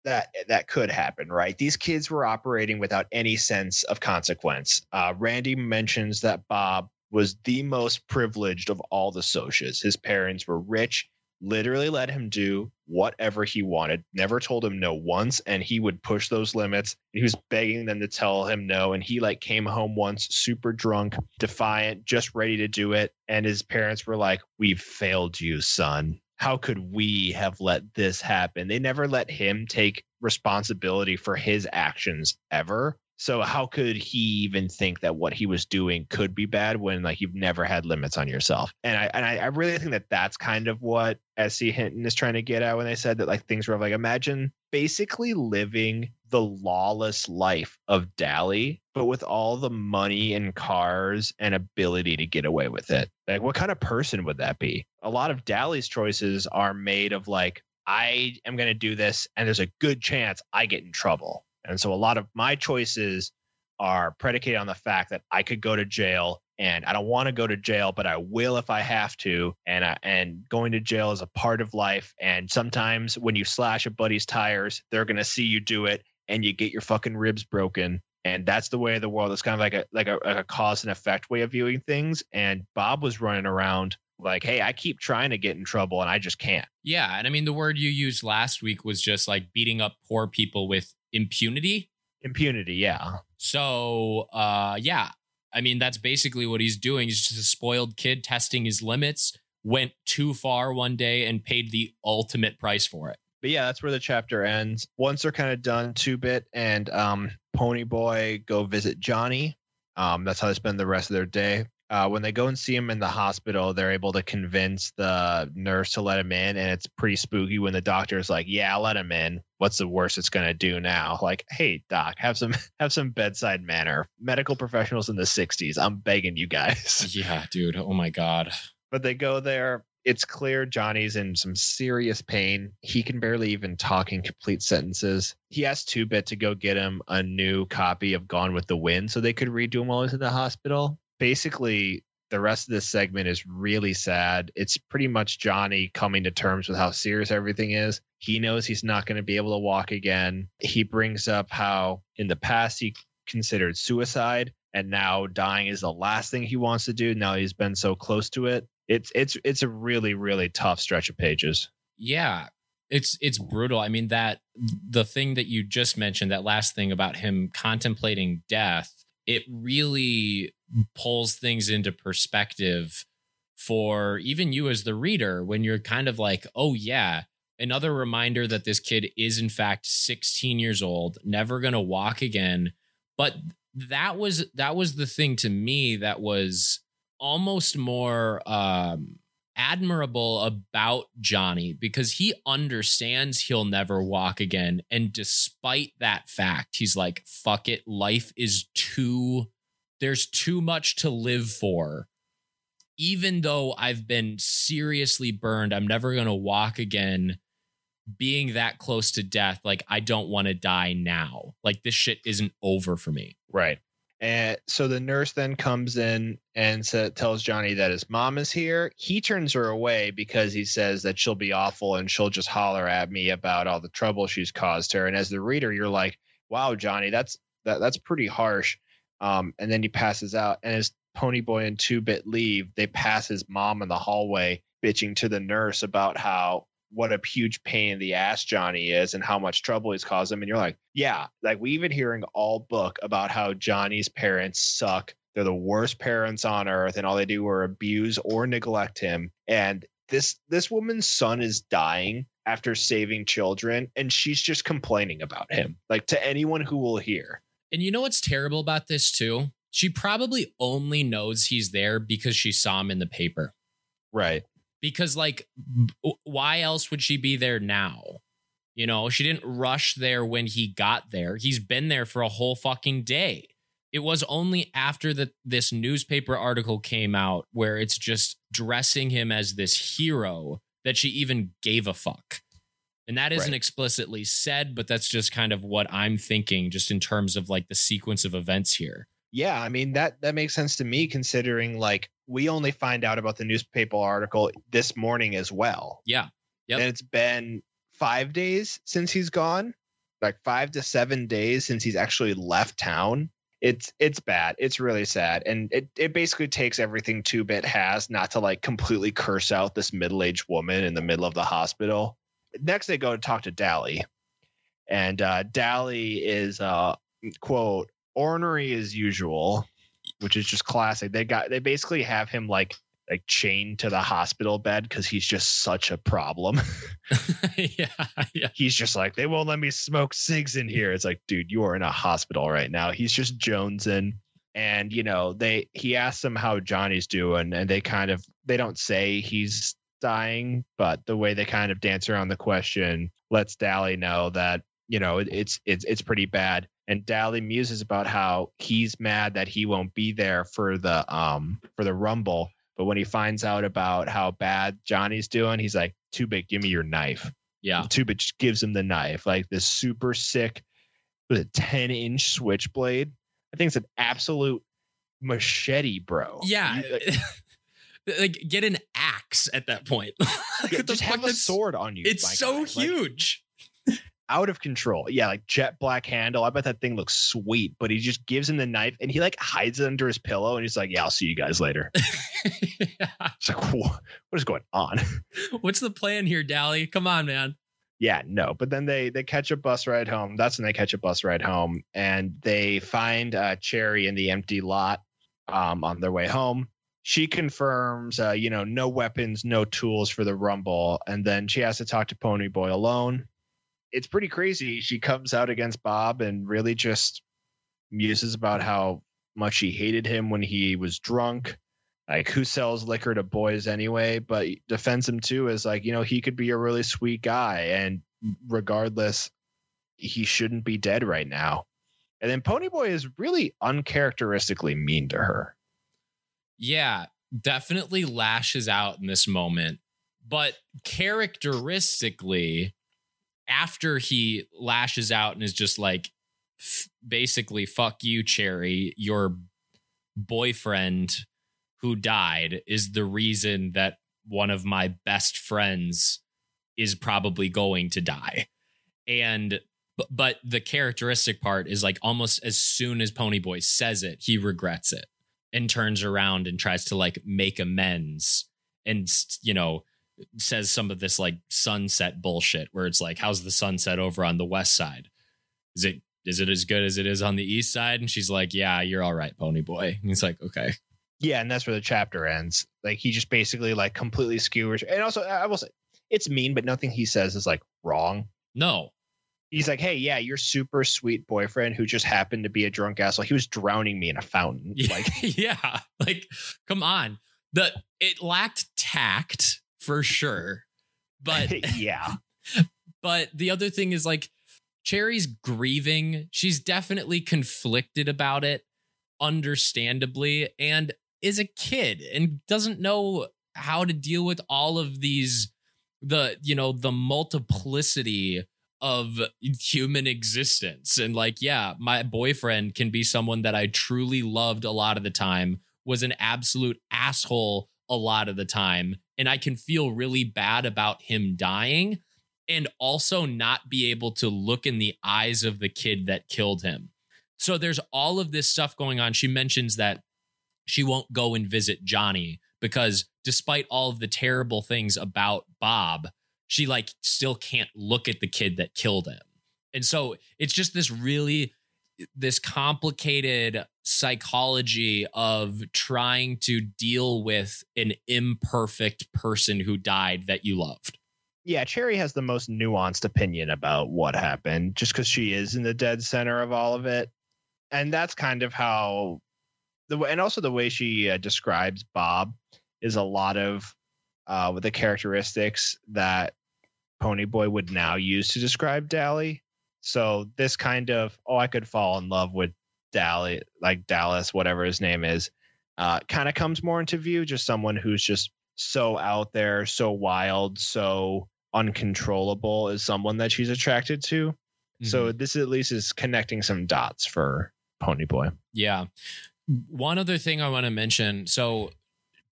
that that could happen, right? These kids were operating without any sense of consequence. Uh, Randy mentions that Bob was the most privileged of all the Soc's. His parents were rich, literally let him do whatever he wanted, never told him no once, and he would push those limits. He was begging them to tell him no, and he like came home once super drunk, defiant, just ready to do it, and his parents were like, "We've failed you, son." How could we have let this happen? They never let him take responsibility for his actions ever. So how could he even think that what he was doing could be bad when like you've never had limits on yourself? And I and I, I really think that that's kind of what S.E. Hinton is trying to get at when they said that like things were like imagine basically living the lawless life of Dally, but with all the money and cars and ability to get away with it. Like what kind of person would that be? A lot of Dally's choices are made of like I am going to do this and there's a good chance I get in trouble and so a lot of my choices are predicated on the fact that I could go to jail and I don't want to go to jail, but I will if I have to. And I, and going to jail is a part of life. And sometimes when you slash a buddy's tires, they're gonna see you do it, and you get your fucking ribs broken. And that's the way of the world. It's kind of like a like a, like a cause and effect way of viewing things. And Bob was running around like, hey, I keep trying to get in trouble and I just can't. Yeah, and I mean the word you used last week was just like beating up poor people with impunity. Impunity, yeah. So, uh, yeah, I mean that's basically what he's doing. He's just a spoiled kid testing his limits. Went too far one day and paid the ultimate price for it. But yeah, that's where the chapter ends. Once they're kind of done, two bit and um, Pony Boy go visit Johnny. Um, that's how they spend the rest of their day. Uh, when they go and see him in the hospital, they're able to convince the nurse to let him in, and it's pretty spooky when the doctor is like, "Yeah, let him in. What's the worst it's gonna do now?" Like, "Hey, doc, have some have some bedside manner. Medical professionals in the '60s. I'm begging you guys." Yeah, dude. Oh my god. But they go there. It's clear Johnny's in some serious pain. He can barely even talk in complete sentences. He asked Two Bit to go get him a new copy of Gone with the Wind so they could read to him while he's in the hospital. Basically, the rest of this segment is really sad. It's pretty much Johnny coming to terms with how serious everything is. He knows he's not going to be able to walk again. He brings up how in the past he considered suicide and now dying is the last thing he wants to do. Now he's been so close to it it's it's it's a really really tough stretch of pages. Yeah, it's it's brutal. I mean that the thing that you just mentioned, that last thing about him contemplating death, it really pulls things into perspective for even you as the reader when you're kind of like, "Oh yeah, another reminder that this kid is in fact 16 years old, never going to walk again." But that was that was the thing to me that was almost more um, admirable about Johnny because he understands he'll never walk again. And despite that fact, he's like, fuck it. Life is too, there's too much to live for. Even though I've been seriously burned, I'm never going to walk again. Being that close to death, like, I don't want to die now. Like, this shit isn't over for me. Right. And so the nurse then comes in and sa- tells Johnny that his mom is here. He turns her away because he says that she'll be awful and she'll just holler at me about all the trouble she's caused her. And as the reader, you're like, "Wow, Johnny, that's that, that's pretty harsh." Um, and then he passes out, and as Ponyboy and Two Bit leave, they pass his mom in the hallway, bitching to the nurse about how what a huge pain in the ass Johnny is and how much trouble he's caused him. And you're like, yeah, like we've been hearing all book about how Johnny's parents suck. They're the worst parents on earth, and all they do are abuse or neglect him. And this this woman's son is dying after saving children, and she's just complaining about him, like to anyone who will hear. And you know what's terrible about this too? She probably only knows he's there because she saw him in the paper. Right. Because like why else would she be there now? You know she didn't rush there when he got there. He's been there for a whole fucking day. It was only after that this newspaper article came out where it's just dressing him as this hero that she even gave a fuck and that isn't right. explicitly said but that's just kind of what i'm thinking just in terms of like the sequence of events here yeah i mean that that makes sense to me considering like we only find out about the newspaper article this morning as well. Yeah. Yep. And it's been five days since he's gone, like five to seven days since he's actually left town. It's it's bad. It's really sad. And it, it basically takes everything Two Bit has not to like completely curse out this middle-aged woman in the middle of the hospital. Next they go to talk to Dally. And uh Dally is uh quote ornery as usual which is just classic. They got they basically have him like like chained to the hospital bed because he's just such a problem. yeah, yeah. He's just like, they won't let me smoke cigs in here. It's like, dude, you are in a hospital right now. He's just jonesing. And, you know, they he asks them how Johnny's doing, and they kind of they don't say he's dying, but the way they kind of dance around the question lets Dally know that, you know, it, it's it's it's pretty bad and Dally muses about how he's mad that he won't be there for the um for the rumble. But when he finds out about how bad Johnny's doing, he's like, "Two Bit, give me your knife." Yeah, Two Bit just gives him the knife, like this super sick, was a ten inch switchblade. I think it's an absolute machete, bro. Yeah. Like, like, get an axe at that point. like, just have a sword on you. It's so huge out of control. Yeah, like jet black handle. I bet that thing looks sweet, but he just gives him the knife and he like hides it under his pillow and he's like, Yeah, I'll see you guys later. yeah. It's like, what is going on? What's the plan here, Dally? Come on, man. Yeah, no. But then they they catch a bus ride home. That's when they catch a bus ride home and they find uh, Cherry in the empty lot um, on their way home. She confirms, uh, you know, no weapons, no tools for the rumble, and then she has to talk to Ponyboy alone it's pretty crazy. She comes out against Bob and really just muses about how much she hated him when he was drunk. like who sells liquor to boys anyway, but defends him too as like, you know, he could be a really sweet guy and regardless he shouldn't be dead right now. And then Ponyboy is really uncharacteristically mean to her. Yeah, definitely lashes out in this moment. But characteristically, after he lashes out and is just like, basically, fuck you, Cherry, your boyfriend who died is the reason that one of my best friends is probably going to die. And but, but the characteristic part is like almost as soon as Ponyboy says it, he regrets it and turns around and tries to like make amends and you know says some of this like sunset bullshit where it's like how's the sunset over on the west side is it is it as good as it is on the east side and she's like yeah you're all right pony boy and he's like okay Yeah, and that's where the chapter ends. Like he just basically like completely skewers. And also, I will say, it's mean, but nothing he says is like wrong. no He's like, "Hey, yeah, your super sweet boyfriend who just happened to be a drunk asshole. He was drowning me in a fountain. Yeah, Like, yeah. Like, come on. The it lacked tact for sure. But yeah, but the other thing is like Cherry's grieving. She's definitely conflicted about it, understandably, and is a kid and doesn't know how to deal with all of these the you know the multiplicity of human existence. And like yeah my boyfriend can be someone that i truly loved a lot of the time was an absolute asshole a lot of the time and i can feel really bad about him dying and also not be able to look in the eyes of the kid that killed him. So there's all of this stuff going on. She mentions that she won't go and visit johnny because despite all of the terrible things about bob she like still can't look at the kid that killed him. And so it's just this really this complicated psychology of trying to deal with an imperfect person who died that you loved. yeah. Cherry has the most nuanced opinion about what happened, just because she is in the dead center of all of it, and that's kind of how the and also the way she uh, describes Bob is a lot of uh, with the characteristics that Ponyboy would now use to describe Dally. So this kind of oh, I could fall in love with Dally, like Dallas, whatever his name is, uh, kind of comes more into view. Just someone who's just so out there, so wild, so uncontrollable is someone that she's attracted to. So this at least is connecting some dots for Ponyboy. Yeah. One other thing I want to mention. So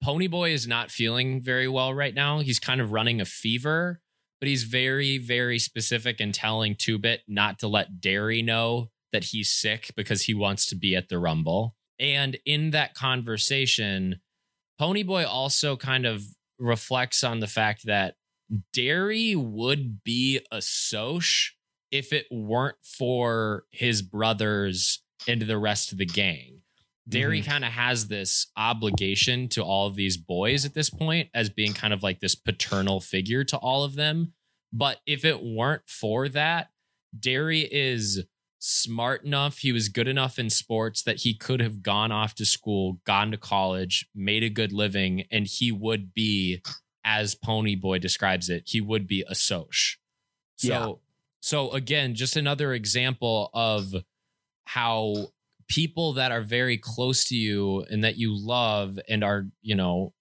Ponyboy is not feeling very well right now. He's kind of running a fever, but he's very, very specific in telling Two Bit not to let Darry know that he's sick because he wants to be at the Rumble. And in that conversation, Ponyboy also kind of reflects on the fact that Darry would be a Soc if it weren't for his brothers and the rest of the gang. Darry mm-hmm. kind of has this obligation to all of these boys at this point as being kind of like this paternal figure to all of them. But if it weren't for that, Darry is smart enough, he was good enough in sports that he could have gone off to school, gone to college, made a good living, and he would be, as Pony Boy describes it, he would be a Soc. So, Yeah. so again, just another example of how people that are very close to you and that you love and are, you know,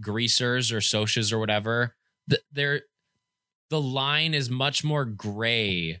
greasers or socias or whatever, th- they're the line is much more gray.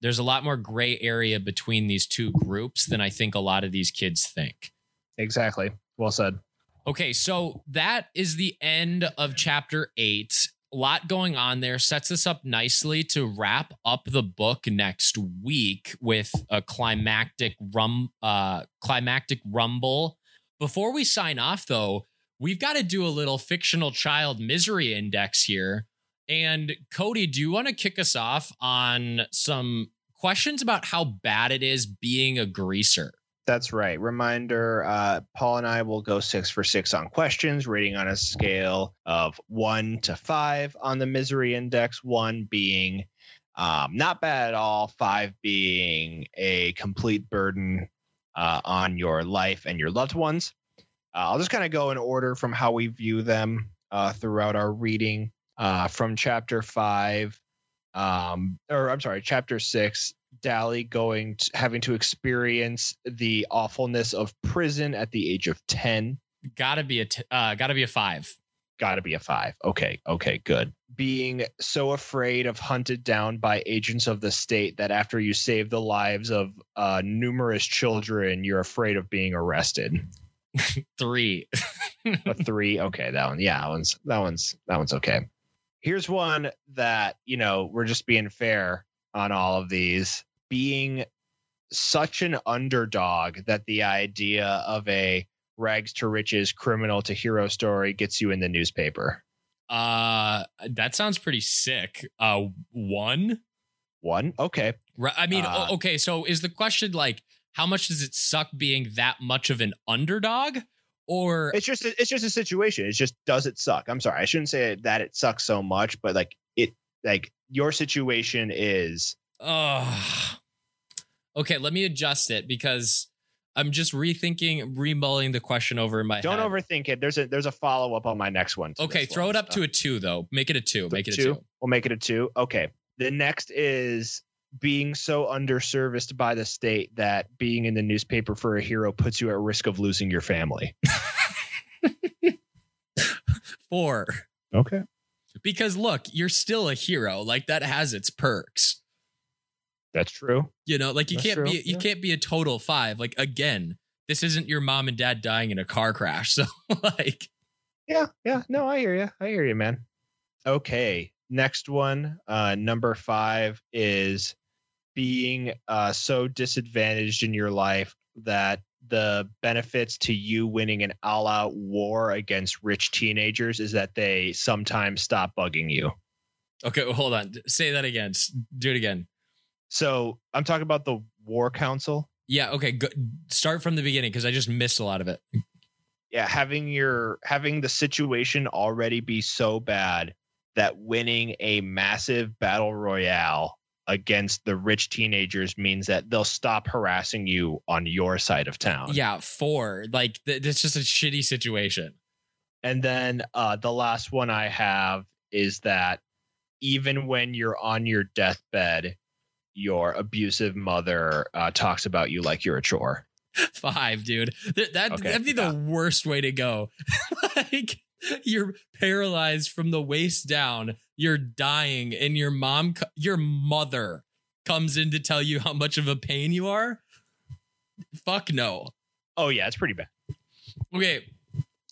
There's a lot more gray area between these two groups than I think a lot of these kids think. Exactly. Well said. Okay, so that is the end of chapter eight. Lot going on there sets us up nicely to wrap up the book next week with a climactic rum uh climactic rumble. Before we sign off though, we've got to do a little fictional child misery index here. And Cody, do you want to kick us off on some questions about how bad it is being a greaser? That's right. Reminder uh, Paul and I will go six for six on questions, rating on a scale of one to five on the misery index, one being um, not bad at all, five being a complete burden uh, on your life and your loved ones. Uh, I'll just kind of go in order from how we view them uh, throughout our reading uh, from chapter five, um, or I'm sorry, chapter six. Dally going to, having to experience the awfulness of prison at the age of ten. Gotta be a t- uh, gotta be a five. Got to be a five. Okay, okay, good. Being so afraid of hunted down by agents of the state that after you save the lives of uh, numerous children, you're afraid of being arrested. Three. a three. Okay, that one. Yeah, that one's that one's that one's okay. Here's one that you know we're just being fair on all of these. Being such an underdog that the idea of a rags to riches criminal to hero story gets you in the newspaper. Uh, that sounds pretty sick. Uh, one. One. Okay. Right. I mean, Uh, okay. So is the question like, how much does it suck being that much of an underdog? Or It's just a, it's just a situation. It's just does it suck? I'm sorry. I shouldn't say that it sucks so much, but like it like your situation is uh, okay, let me adjust it because I'm just rethinking, remulling the question over in my don't head. overthink it. There's a there's a follow up on my next one. Okay, throw one, it up to a two though. Make it a two. Make it a two. We'll make it a two. Okay. The next is being so underserviced by the state that being in the newspaper for a hero puts you at risk of losing your family. Four. Okay. Because look, you're still a hero. Like that has its perks. That's true. You know, like you That's can't true, be you yeah. can't be a total five. Like again, this isn't your mom and dad dying in a car crash. So like Yeah, yeah. No, I hear you. I hear you, man. Okay. Next one, uh, number five is being uh, so disadvantaged in your life that the benefits to you winning an all-out war against rich teenagers is that they sometimes stop bugging you. Okay, well, hold on. Say that again. Do it again. So I'm talking about the War Council. Yeah, okay. Go, start from the beginning because I just missed a lot of it. Yeah, having your having the situation already be so bad that winning a massive battle royale against the rich teenagers means that they'll stop harassing you on your side of town. Yeah, four. Like th- it's just a shitty situation. And then uh, the last one I have is that even when you're on your deathbed, your abusive mother uh, talks about you like you're a chore. Five, dude. Th- that Okay, that'd be yeah. the worst way to go. like you're paralyzed from the waist down. You're dying, and your mom, your mother, comes in to tell you how much of a pain you are. Fuck no. Oh yeah, it's pretty bad. Okay.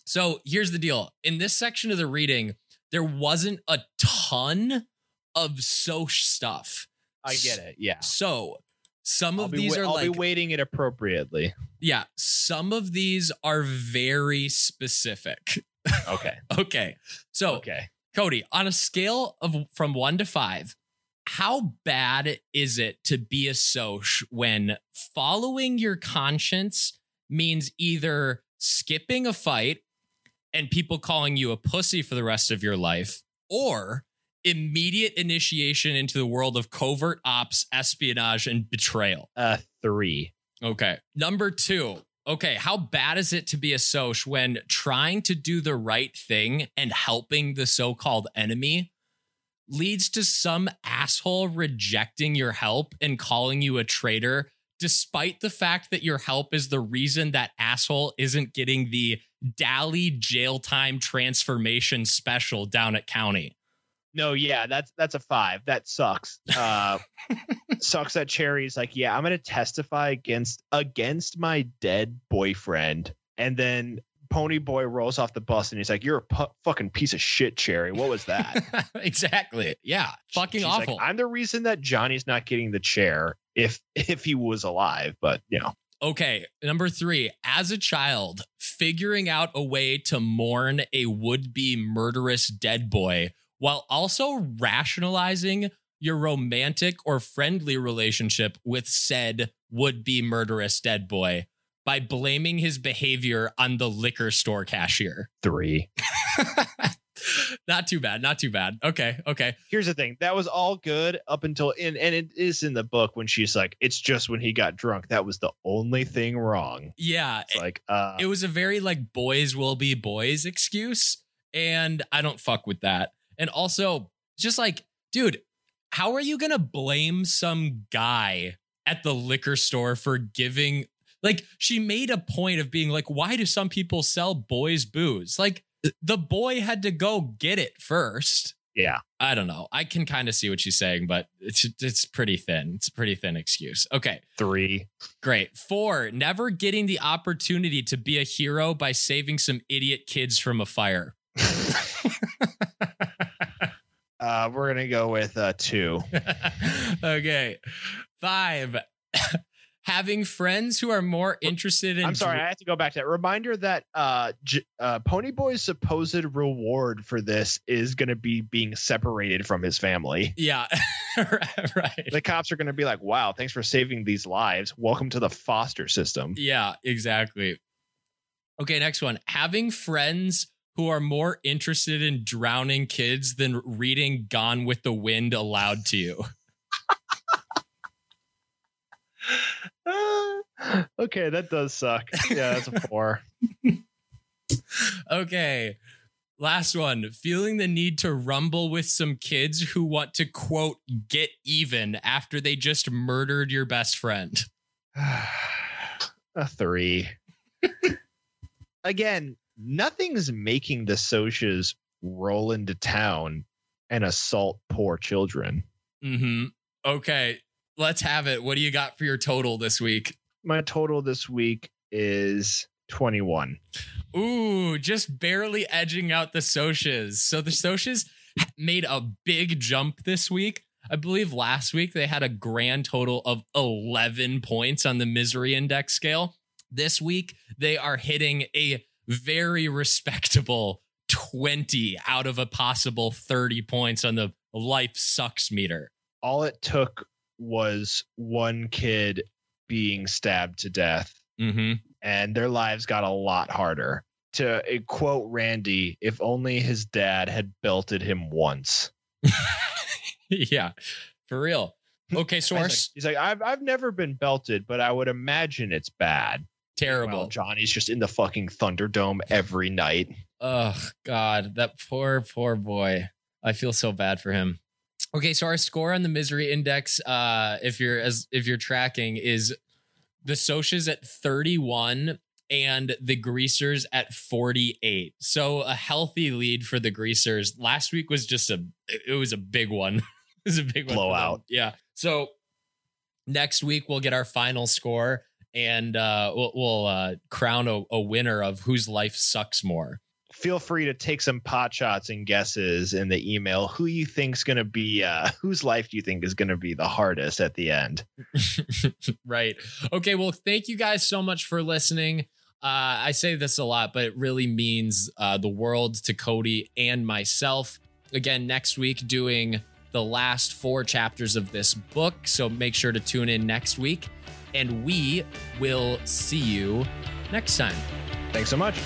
So here's the deal. In this section of the reading, there wasn't a ton of soc stuff. I get it. Yeah. So some I'll, of these wa- are I'll like be weighting it appropriately. yeah, some of these are very specific. Okay. okay. So Okay. Cody, on a scale of from 1 to 5, how bad is it to be a soc when following your conscience means either skipping a fight and people calling you a pussy for the rest of your life or immediate initiation into the world of covert ops, espionage and betrayal? Uh, three. Okay. Number two. Okay. How bad is it to be a Soc when trying to do the right thing and helping the so called enemy leads to some asshole rejecting your help and calling you a traitor, despite the fact that your help is the reason that asshole isn't getting the Dally jail time transformation special down at county? No, yeah, that's that's a five. That sucks. Uh, sucks that Cherry's like, yeah, I'm gonna testify against against my dead boyfriend, and then Pony Boy rolls off the bus and he's like, "You're a pu- fucking piece of shit, Cherry. What was that?" exactly. Yeah. Fucking She's like, awful. I'm the reason that Johnny's not getting the chair if if he was alive, but you know, Okay, number three, as a child, figuring out a way to mourn a would be murderous dead boy while also rationalizing your romantic or friendly relationship with said would be murderous dead boy by blaming his behavior on the liquor store cashier. three. not too bad. Not too bad. Okay. Okay. Here's the thing. That was all good up until in and it is in the book when she's like, it's just when he got drunk. That was the only thing wrong. Yeah. It's like uh it was a very like boys will be boys excuse. And I don't fuck with that. And also, just like, dude, how are you going to blame some guy at the liquor store for giving? Like, she made a point of being like, why do some people sell boys booze? Like, the boy had to go get it first. yeah. I don't know. I can kind of see what she's saying, but it's it's pretty thin. It's a pretty thin excuse. Okay, Three. great. Four, never getting the opportunity to be a hero by saving some idiot kids from a fire. Uh we're gonna go with uh two. okay. Five, having friends who are more interested in. I'm sorry, I have to go back to that. Reminder that uh, J- uh Ponyboy's supposed reward for this is gonna be being separated from his family. Yeah, right. The cops are gonna be like, Wow, thanks for saving these lives. Welcome to the foster system. Yeah, exactly. Okay, next one. Having friends who are more interested in drowning kids than reading Gone with the Wind aloud to you. Uh, okay, that does suck. Yeah, that's a four. Okay. Last one. Feeling the need to rumble with some kids who want to quote get even after they just murdered your best friend. a three. Again, nothing's making the Socs roll into town and assault poor children. Mm-hmm. Okay. Let's have it. What do you got for your total this week? My total this week is 21. Ooh, just barely edging out the Socs. So the Socs made a big jump this week. I believe last week they had a grand total of 11 points on the misery index scale. This week they are hitting a very respectable 20 out of a possible 30 points on the life sucks meter. All it took was one kid being stabbed to death, Mm-hmm. and their lives got a lot harder. To quote Randy, if only his dad had belted him once. yeah, for real. Okay, He's like, he's like, I've, I've never been belted, but I would imagine it's bad. Terrible. Well, Johnny's just in the fucking Thunderdome every night. Oh God, that poor, poor boy. I feel so bad for him. Okay, so our score on the misery index, uh, if you're as if you're tracking, is the Socs at 31 and the greasers at 48. So a healthy lead for the greasers. Last week was just a it was a big one. it was a big one. Blowout. Yeah. So next week we'll get our final score and uh we'll, we'll uh crown a, a winner of whose life sucks more. Feel free to take some pot shots and guesses in the email. Who you think's gonna be uh whose life do you think is gonna be the hardest at the end? right. Okay. Well, thank you guys so much for listening. Uh, I say this a lot, but it really means uh, the world to Cody and myself. Again, next week, doing the last four chapters of this book. So make sure to tune in next week, and we will see you next time. Thanks so much.